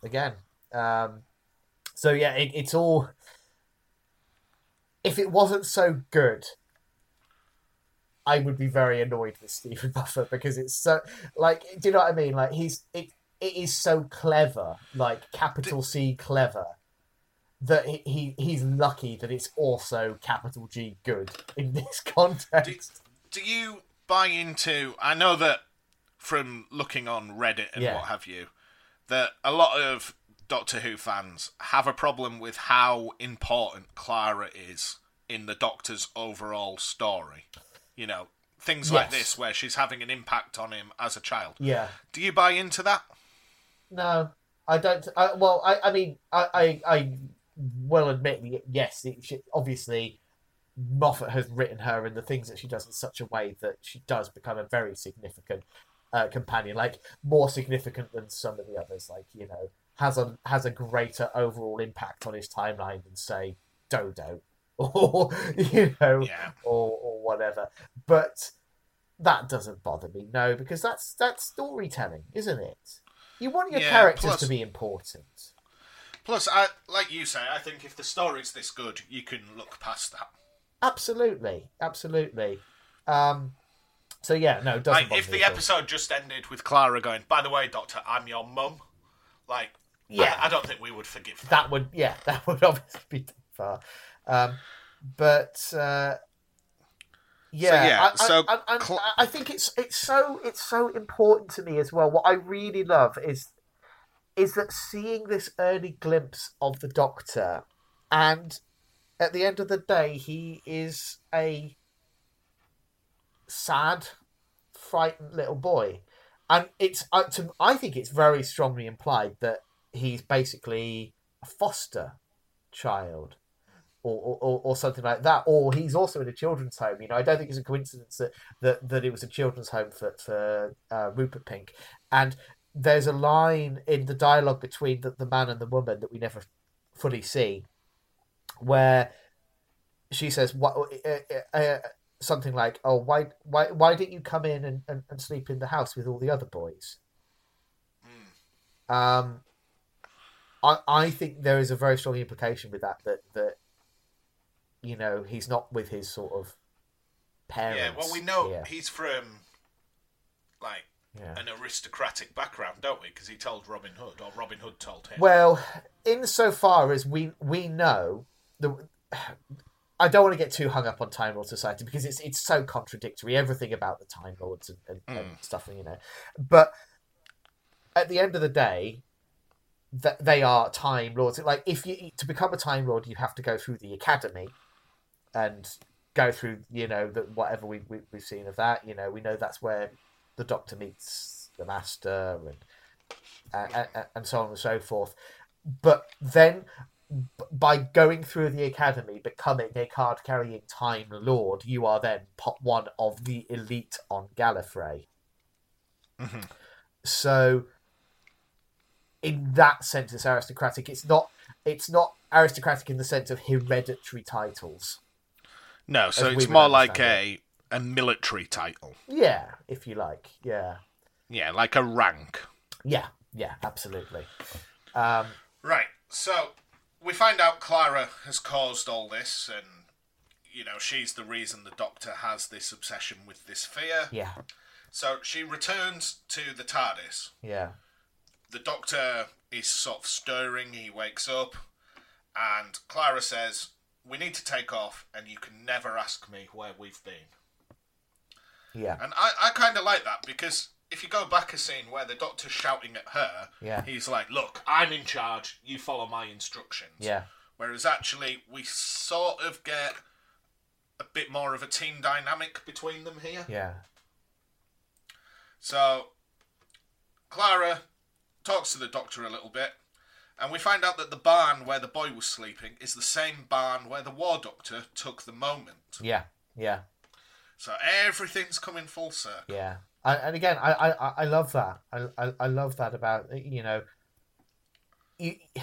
Again, um, so yeah, it, it's all. If it wasn't so good, I would be very annoyed with Steven [LAUGHS] Moffat because it's so like, do you know what I mean? Like he's it. It is so clever, like capital C clever, that he, he he's lucky that it's also capital G good in [LAUGHS] this context. Do you buy into? I know that from looking on Reddit and Yeah. what have you, that a lot of Doctor Who fans have a problem with how important Clara is in the Doctor's overall story. You know, things like this where she's having an impact on him as a child. Yeah. Do you buy into that? No, I don't. I, well, I, I mean, I, I, I will admit, yes, it, she, obviously, Moffat has written her and the things that she does in such a way that she does become a very significant uh, companion, like more significant than some of the others. Like you know, has a has a greater overall impact on his timeline than say Dodo, [LAUGHS] or you know, Yeah. or or whatever. But that doesn't bother me, no, because that's that's storytelling, isn't it? You want your Yeah, characters plus- to be important. Plus, I like you say, I think if the story's this good, you can look past that. Absolutely, absolutely. Um, so yeah, no, doesn't. Like, if the episode just ended with Clara going, "By the way, Doctor, I'm your mum," like, Yeah. I, I don't think we would forgive that. that would, yeah, [LAUGHS] that would obviously be too far. Um, but uh, yeah, yeah, I, I- so I, I, Cl- I think it's it's so it's so important to me as well. What I really love is is that seeing this early glimpse of the Doctor, and at the end of the day, he is a sad, frightened little boy, and it's uh, to, I think it's very strongly implied that he's basically a foster child. Or, or, or- something like that, or he's also in a children's home. You know, I don't think it's a coincidence that that, that it was a children's home for for uh, Rupert Pink. And there's a line in the dialogue between the, the man and the woman that we never fully see, where she says, "What?" Uh, uh, something like, "Oh, why, why, why didn't you come in and, and, and sleep in the house with all the other boys?" Um, I I think there is a very strong implication with that that that you know he's not with his sort of parents. Yeah, well, we know here. he's from like Yeah. an aristocratic background, don't we? Because he told Robin Hood, or Robin Hood told him. Well, insofar as we we know the. I don't want to get too hung up on Time Lord Society because it's it's so contradictory. Everything about the Time Lords and, and, and mm. stuff, you know. But at the end of the day, that they are Time Lords. Like if you to become a Time Lord, you have to go through the Academy and go through, you know, the, whatever we, we we've seen of that. You know, we know that's where the Doctor meets the Master and and, and- and so on and so forth. But then, by going through the academy, becoming a card carrying Time Lord, you are then pot one of the elite on Gallifrey. Mhm. So, in that sense, it's aristocratic. It's not. It's not aristocratic in the sense of hereditary titles. No, so it's more like a a military title. Yeah, if you like. Yeah, Yeah, like a rank. yeah, yeah. Absolutely. Um, Right. So we find out Clara has caused all this, and you know she's the reason the Doctor has this obsession with this fear. yeah, So she returns to the TARDIS. yeah, The Doctor is sort of stirring. He wakes up, and Clara says, "We need to take off, and you can never ask me where we've been." yeah, And I, I kind of like that because if you go back a scene where the Doctor's shouting at her, Yeah. he's like, "Look, I'm in charge. You follow my instructions." yeah, Whereas actually, we sort of get a bit more of a team dynamic between them here. yeah, So, Clara talks to the doctor a little bit, and we find out that the barn where the boy was sleeping is the same barn where the war doctor took the moment. yeah, yeah. So everything's coming full circle. Yeah, and, and again, I, I, I- love that. I, I, I love that about you know. You, [SIGHS]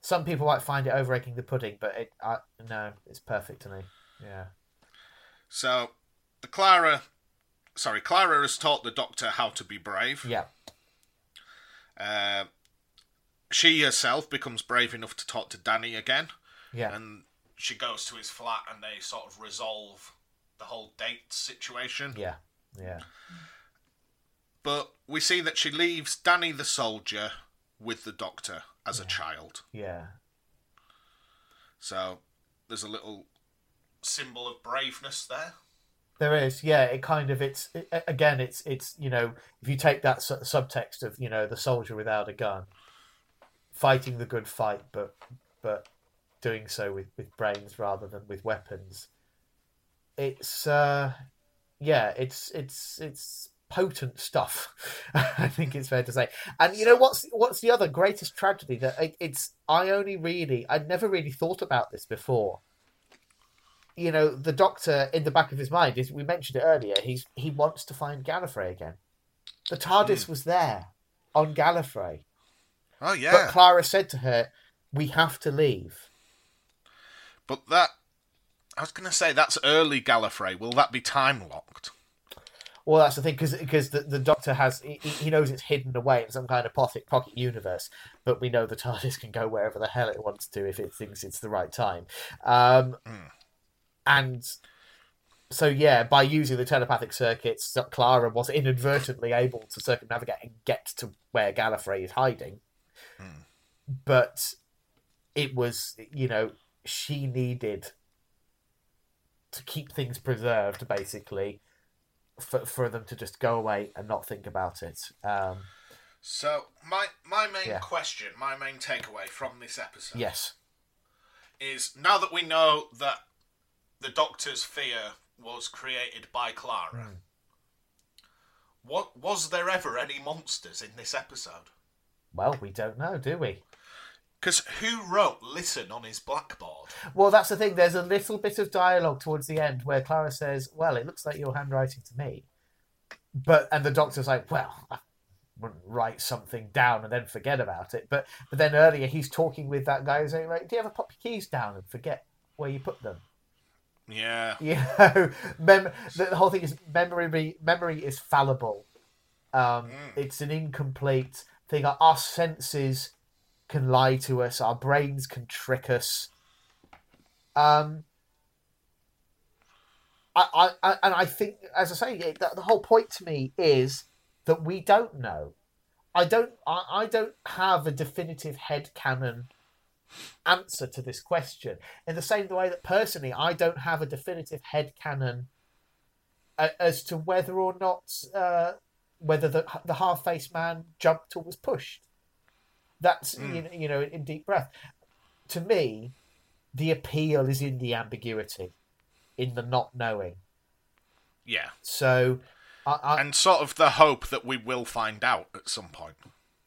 some people might find it over egging the pudding, but it, I, no, it's perfect to me. Yeah, So, the Clara, sorry, Clara has taught the doctor how to be brave. yeah, Uh, she herself becomes brave enough to talk to Danny again. yeah, and she goes to his flat and they sort of resolve the whole date situation. yeah, yeah, But we see that she leaves Danny the soldier with the doctor as a child. yeah, So there's a little symbol of braveness there. There is, yeah. It kind of it's it, again, it's it's you know if you take that su- subtext of you know the soldier without a gun, fighting the good fight, but but doing so with with brains rather than with weapons. It's uh, yeah, it's it's it's potent stuff. [LAUGHS] I think it's fair to say. And you know what's what's the other greatest tragedy that it, it's I only really I'd never really thought about this before you know, the doctor in the back of his mind is we mentioned it earlier, he's he wants to find Gallifrey again. The TARDIS was there on Gallifrey. Oh yeah, But Clara said to her, We have to leave. but that I was going to say that's early Gallifrey. Will that be time locked? Well, that's the thing, because the, the Doctor has he, he knows it's hidden away in some kind of pocket pocket universe, but we know the [LAUGHS] TARDIS can go wherever the hell it wants to if it thinks it's the right time. Um, And so, yeah, by using the telepathic circuits, Clara was inadvertently able to circumnavigate and get to where Gallifrey is hiding. But it was, you know, she needed to keep things preserved, basically, for, for them to just go away and not think about it. Um, So my my main Yeah. question, my main takeaway from this episode yes. is now that we know that the Doctor's fear was created by Clara. What was there ever any monsters in this episode? Well, we don't know, do we? Because who wrote "Listen" on his blackboard? Well, that's the thing. There's a little bit of dialogue towards the end where Clara says, "Well, it looks like you're handwriting to me," but and the doctor's like, "Well, I wouldn't write something down and then forget about it." But but then earlier he's talking with that guy who's saying, like, "Do you ever pop your keys down and forget where you put them?" Yeah, [LAUGHS] You know, mem- the whole thing is memory. Memory is fallible. Um, It's an incomplete, thing. Our, senses can lie to us. Our brains can trick us. Um, I, I, and I think, as I say, the, the whole point to me is that we don't know. I don't. I, I don't have a definitive head canon answer to this question. In the same way that personally, I don't have a definitive head canon as to whether or not uh, whether the the half faced man jumped or was pushed. That's mm. you, know, you know in deep breath. To me, the appeal is in the ambiguity, in the not knowing. Yeah. So, I, I, and sort of the hope that we will find out at some point.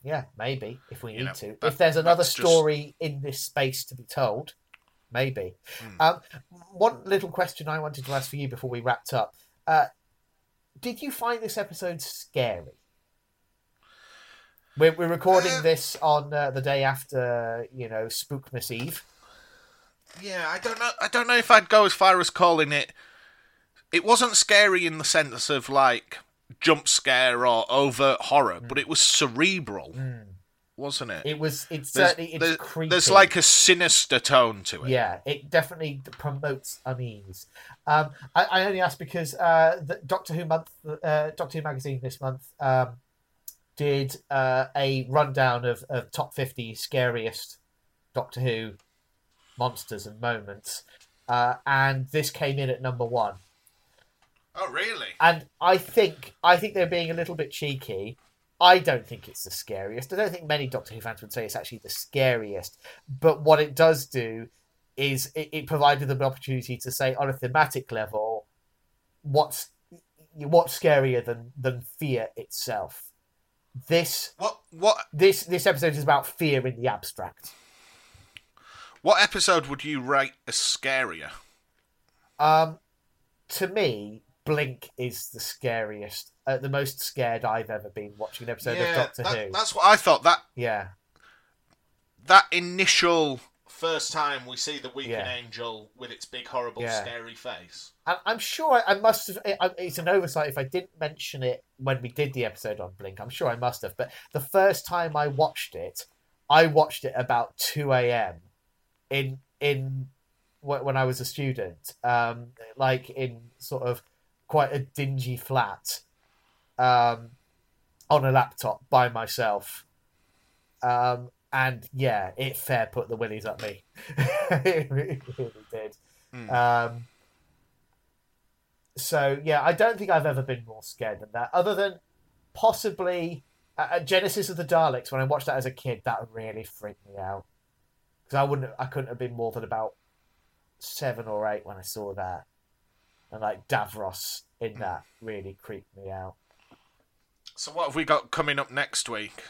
Yeah, maybe if we need know, to. That, if there's another story just... in this space to be told, maybe. Mm. Um, one little question I wanted to ask for you before we wrapped up: uh, Did you find this episode scary? We're, we're recording uh, this on uh, the day after, you know, Spookmas Eve. Yeah, I don't know. I don't know if I'd go as far as calling it. It wasn't scary in the sense of like jump scare or overt horror, mm. but it was cerebral, mm. wasn't it? It was. It's certainly. It's there's, creepy. There's like a sinister tone to it. Yeah, it definitely promotes unease. Um, I, I, only ask because uh, the Doctor Who month, uh, Doctor Who magazine this month. Um, did uh, a rundown of, of top 50 scariest Doctor Who monsters and moments. Uh, and this came in at number one. Oh, really? And I think I think they're being a little bit cheeky. I don't think it's the scariest. I don't think many Doctor Who fans would say it's actually the scariest. But what it does do is it, it provided them an opportunity to say on a thematic level, what's what's scarier than than fear itself this what what this this episode is about fear in the abstract. What episode would you rate as scarier? Um, to me, Blink is the scariest, uh, the most scared I've ever been watching an episode yeah, of Doctor that, Who. That's what I thought. That yeah, that initial first time we see the weeping yeah. angel with its big, horrible, yeah. scary face. I, am sure I, must have. it's an oversight if I didn't mention it when we did the episode on Blink. I'm sure I must have. But the first time I watched it, I watched it about two a.m. in in when I was a student, um, like in sort of quite a dingy flat, um, on a laptop by myself. Um, and yeah, it fair put the willies up me. [LAUGHS] it really, did. Mm. Um, so yeah, I don't think I've ever been more scared than that, other than possibly uh, Genesis of the Daleks. When I watched that as a kid, that really freaked me out because I wouldn't, I couldn't have been more than about seven or eight when I saw that, and like Davros in hmm. that really creeped me out. So what have we got coming up next week?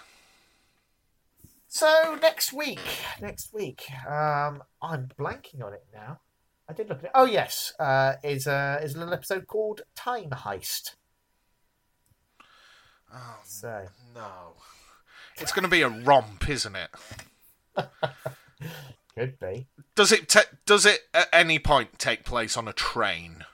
So next week, next week, um, I'm blanking on it now. I did look at it. Oh yes, uh, is a is a little episode called Time Heist. Oh so no, it's going to be a romp, isn't it? [LAUGHS] Could be. Does it te- does it at any point take place on a train?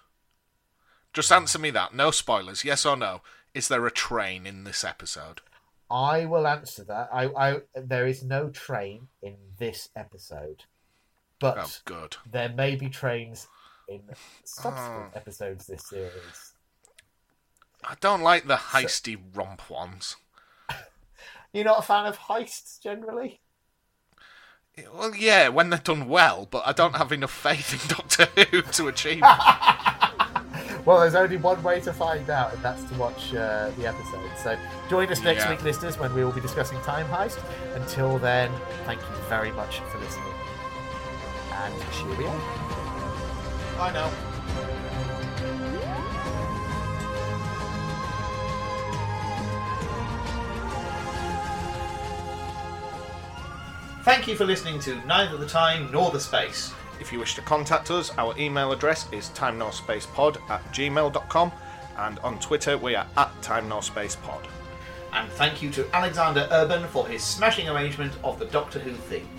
Just answer me that. No spoilers. Yes or no? Is there a train in this episode? I will answer that. I, I there is no train in this episode, but oh, good. there may be trains in subsequent oh. episodes this series. I don't like the heisty so, romp ones. [LAUGHS] You're not a fan of heists generally? Well, yeah, when they're done well, but I don't have enough faith in Doctor Who to achieve. [LAUGHS] well, there's only one way to find out, and that's to watch uh, the episode. So join us next yeah. week, listeners, when we will be discussing Time Heist. Until then, thank you very much for listening. And cheerio. Bye now. Thank you for listening to Neither the Time Nor the Space. If you wish to contact us, our email address is timenorspacepod at gmail.com and on Twitter we are at timenorspacepod. And thank you to Alexander Urban for his smashing arrangement of the Doctor Who theme.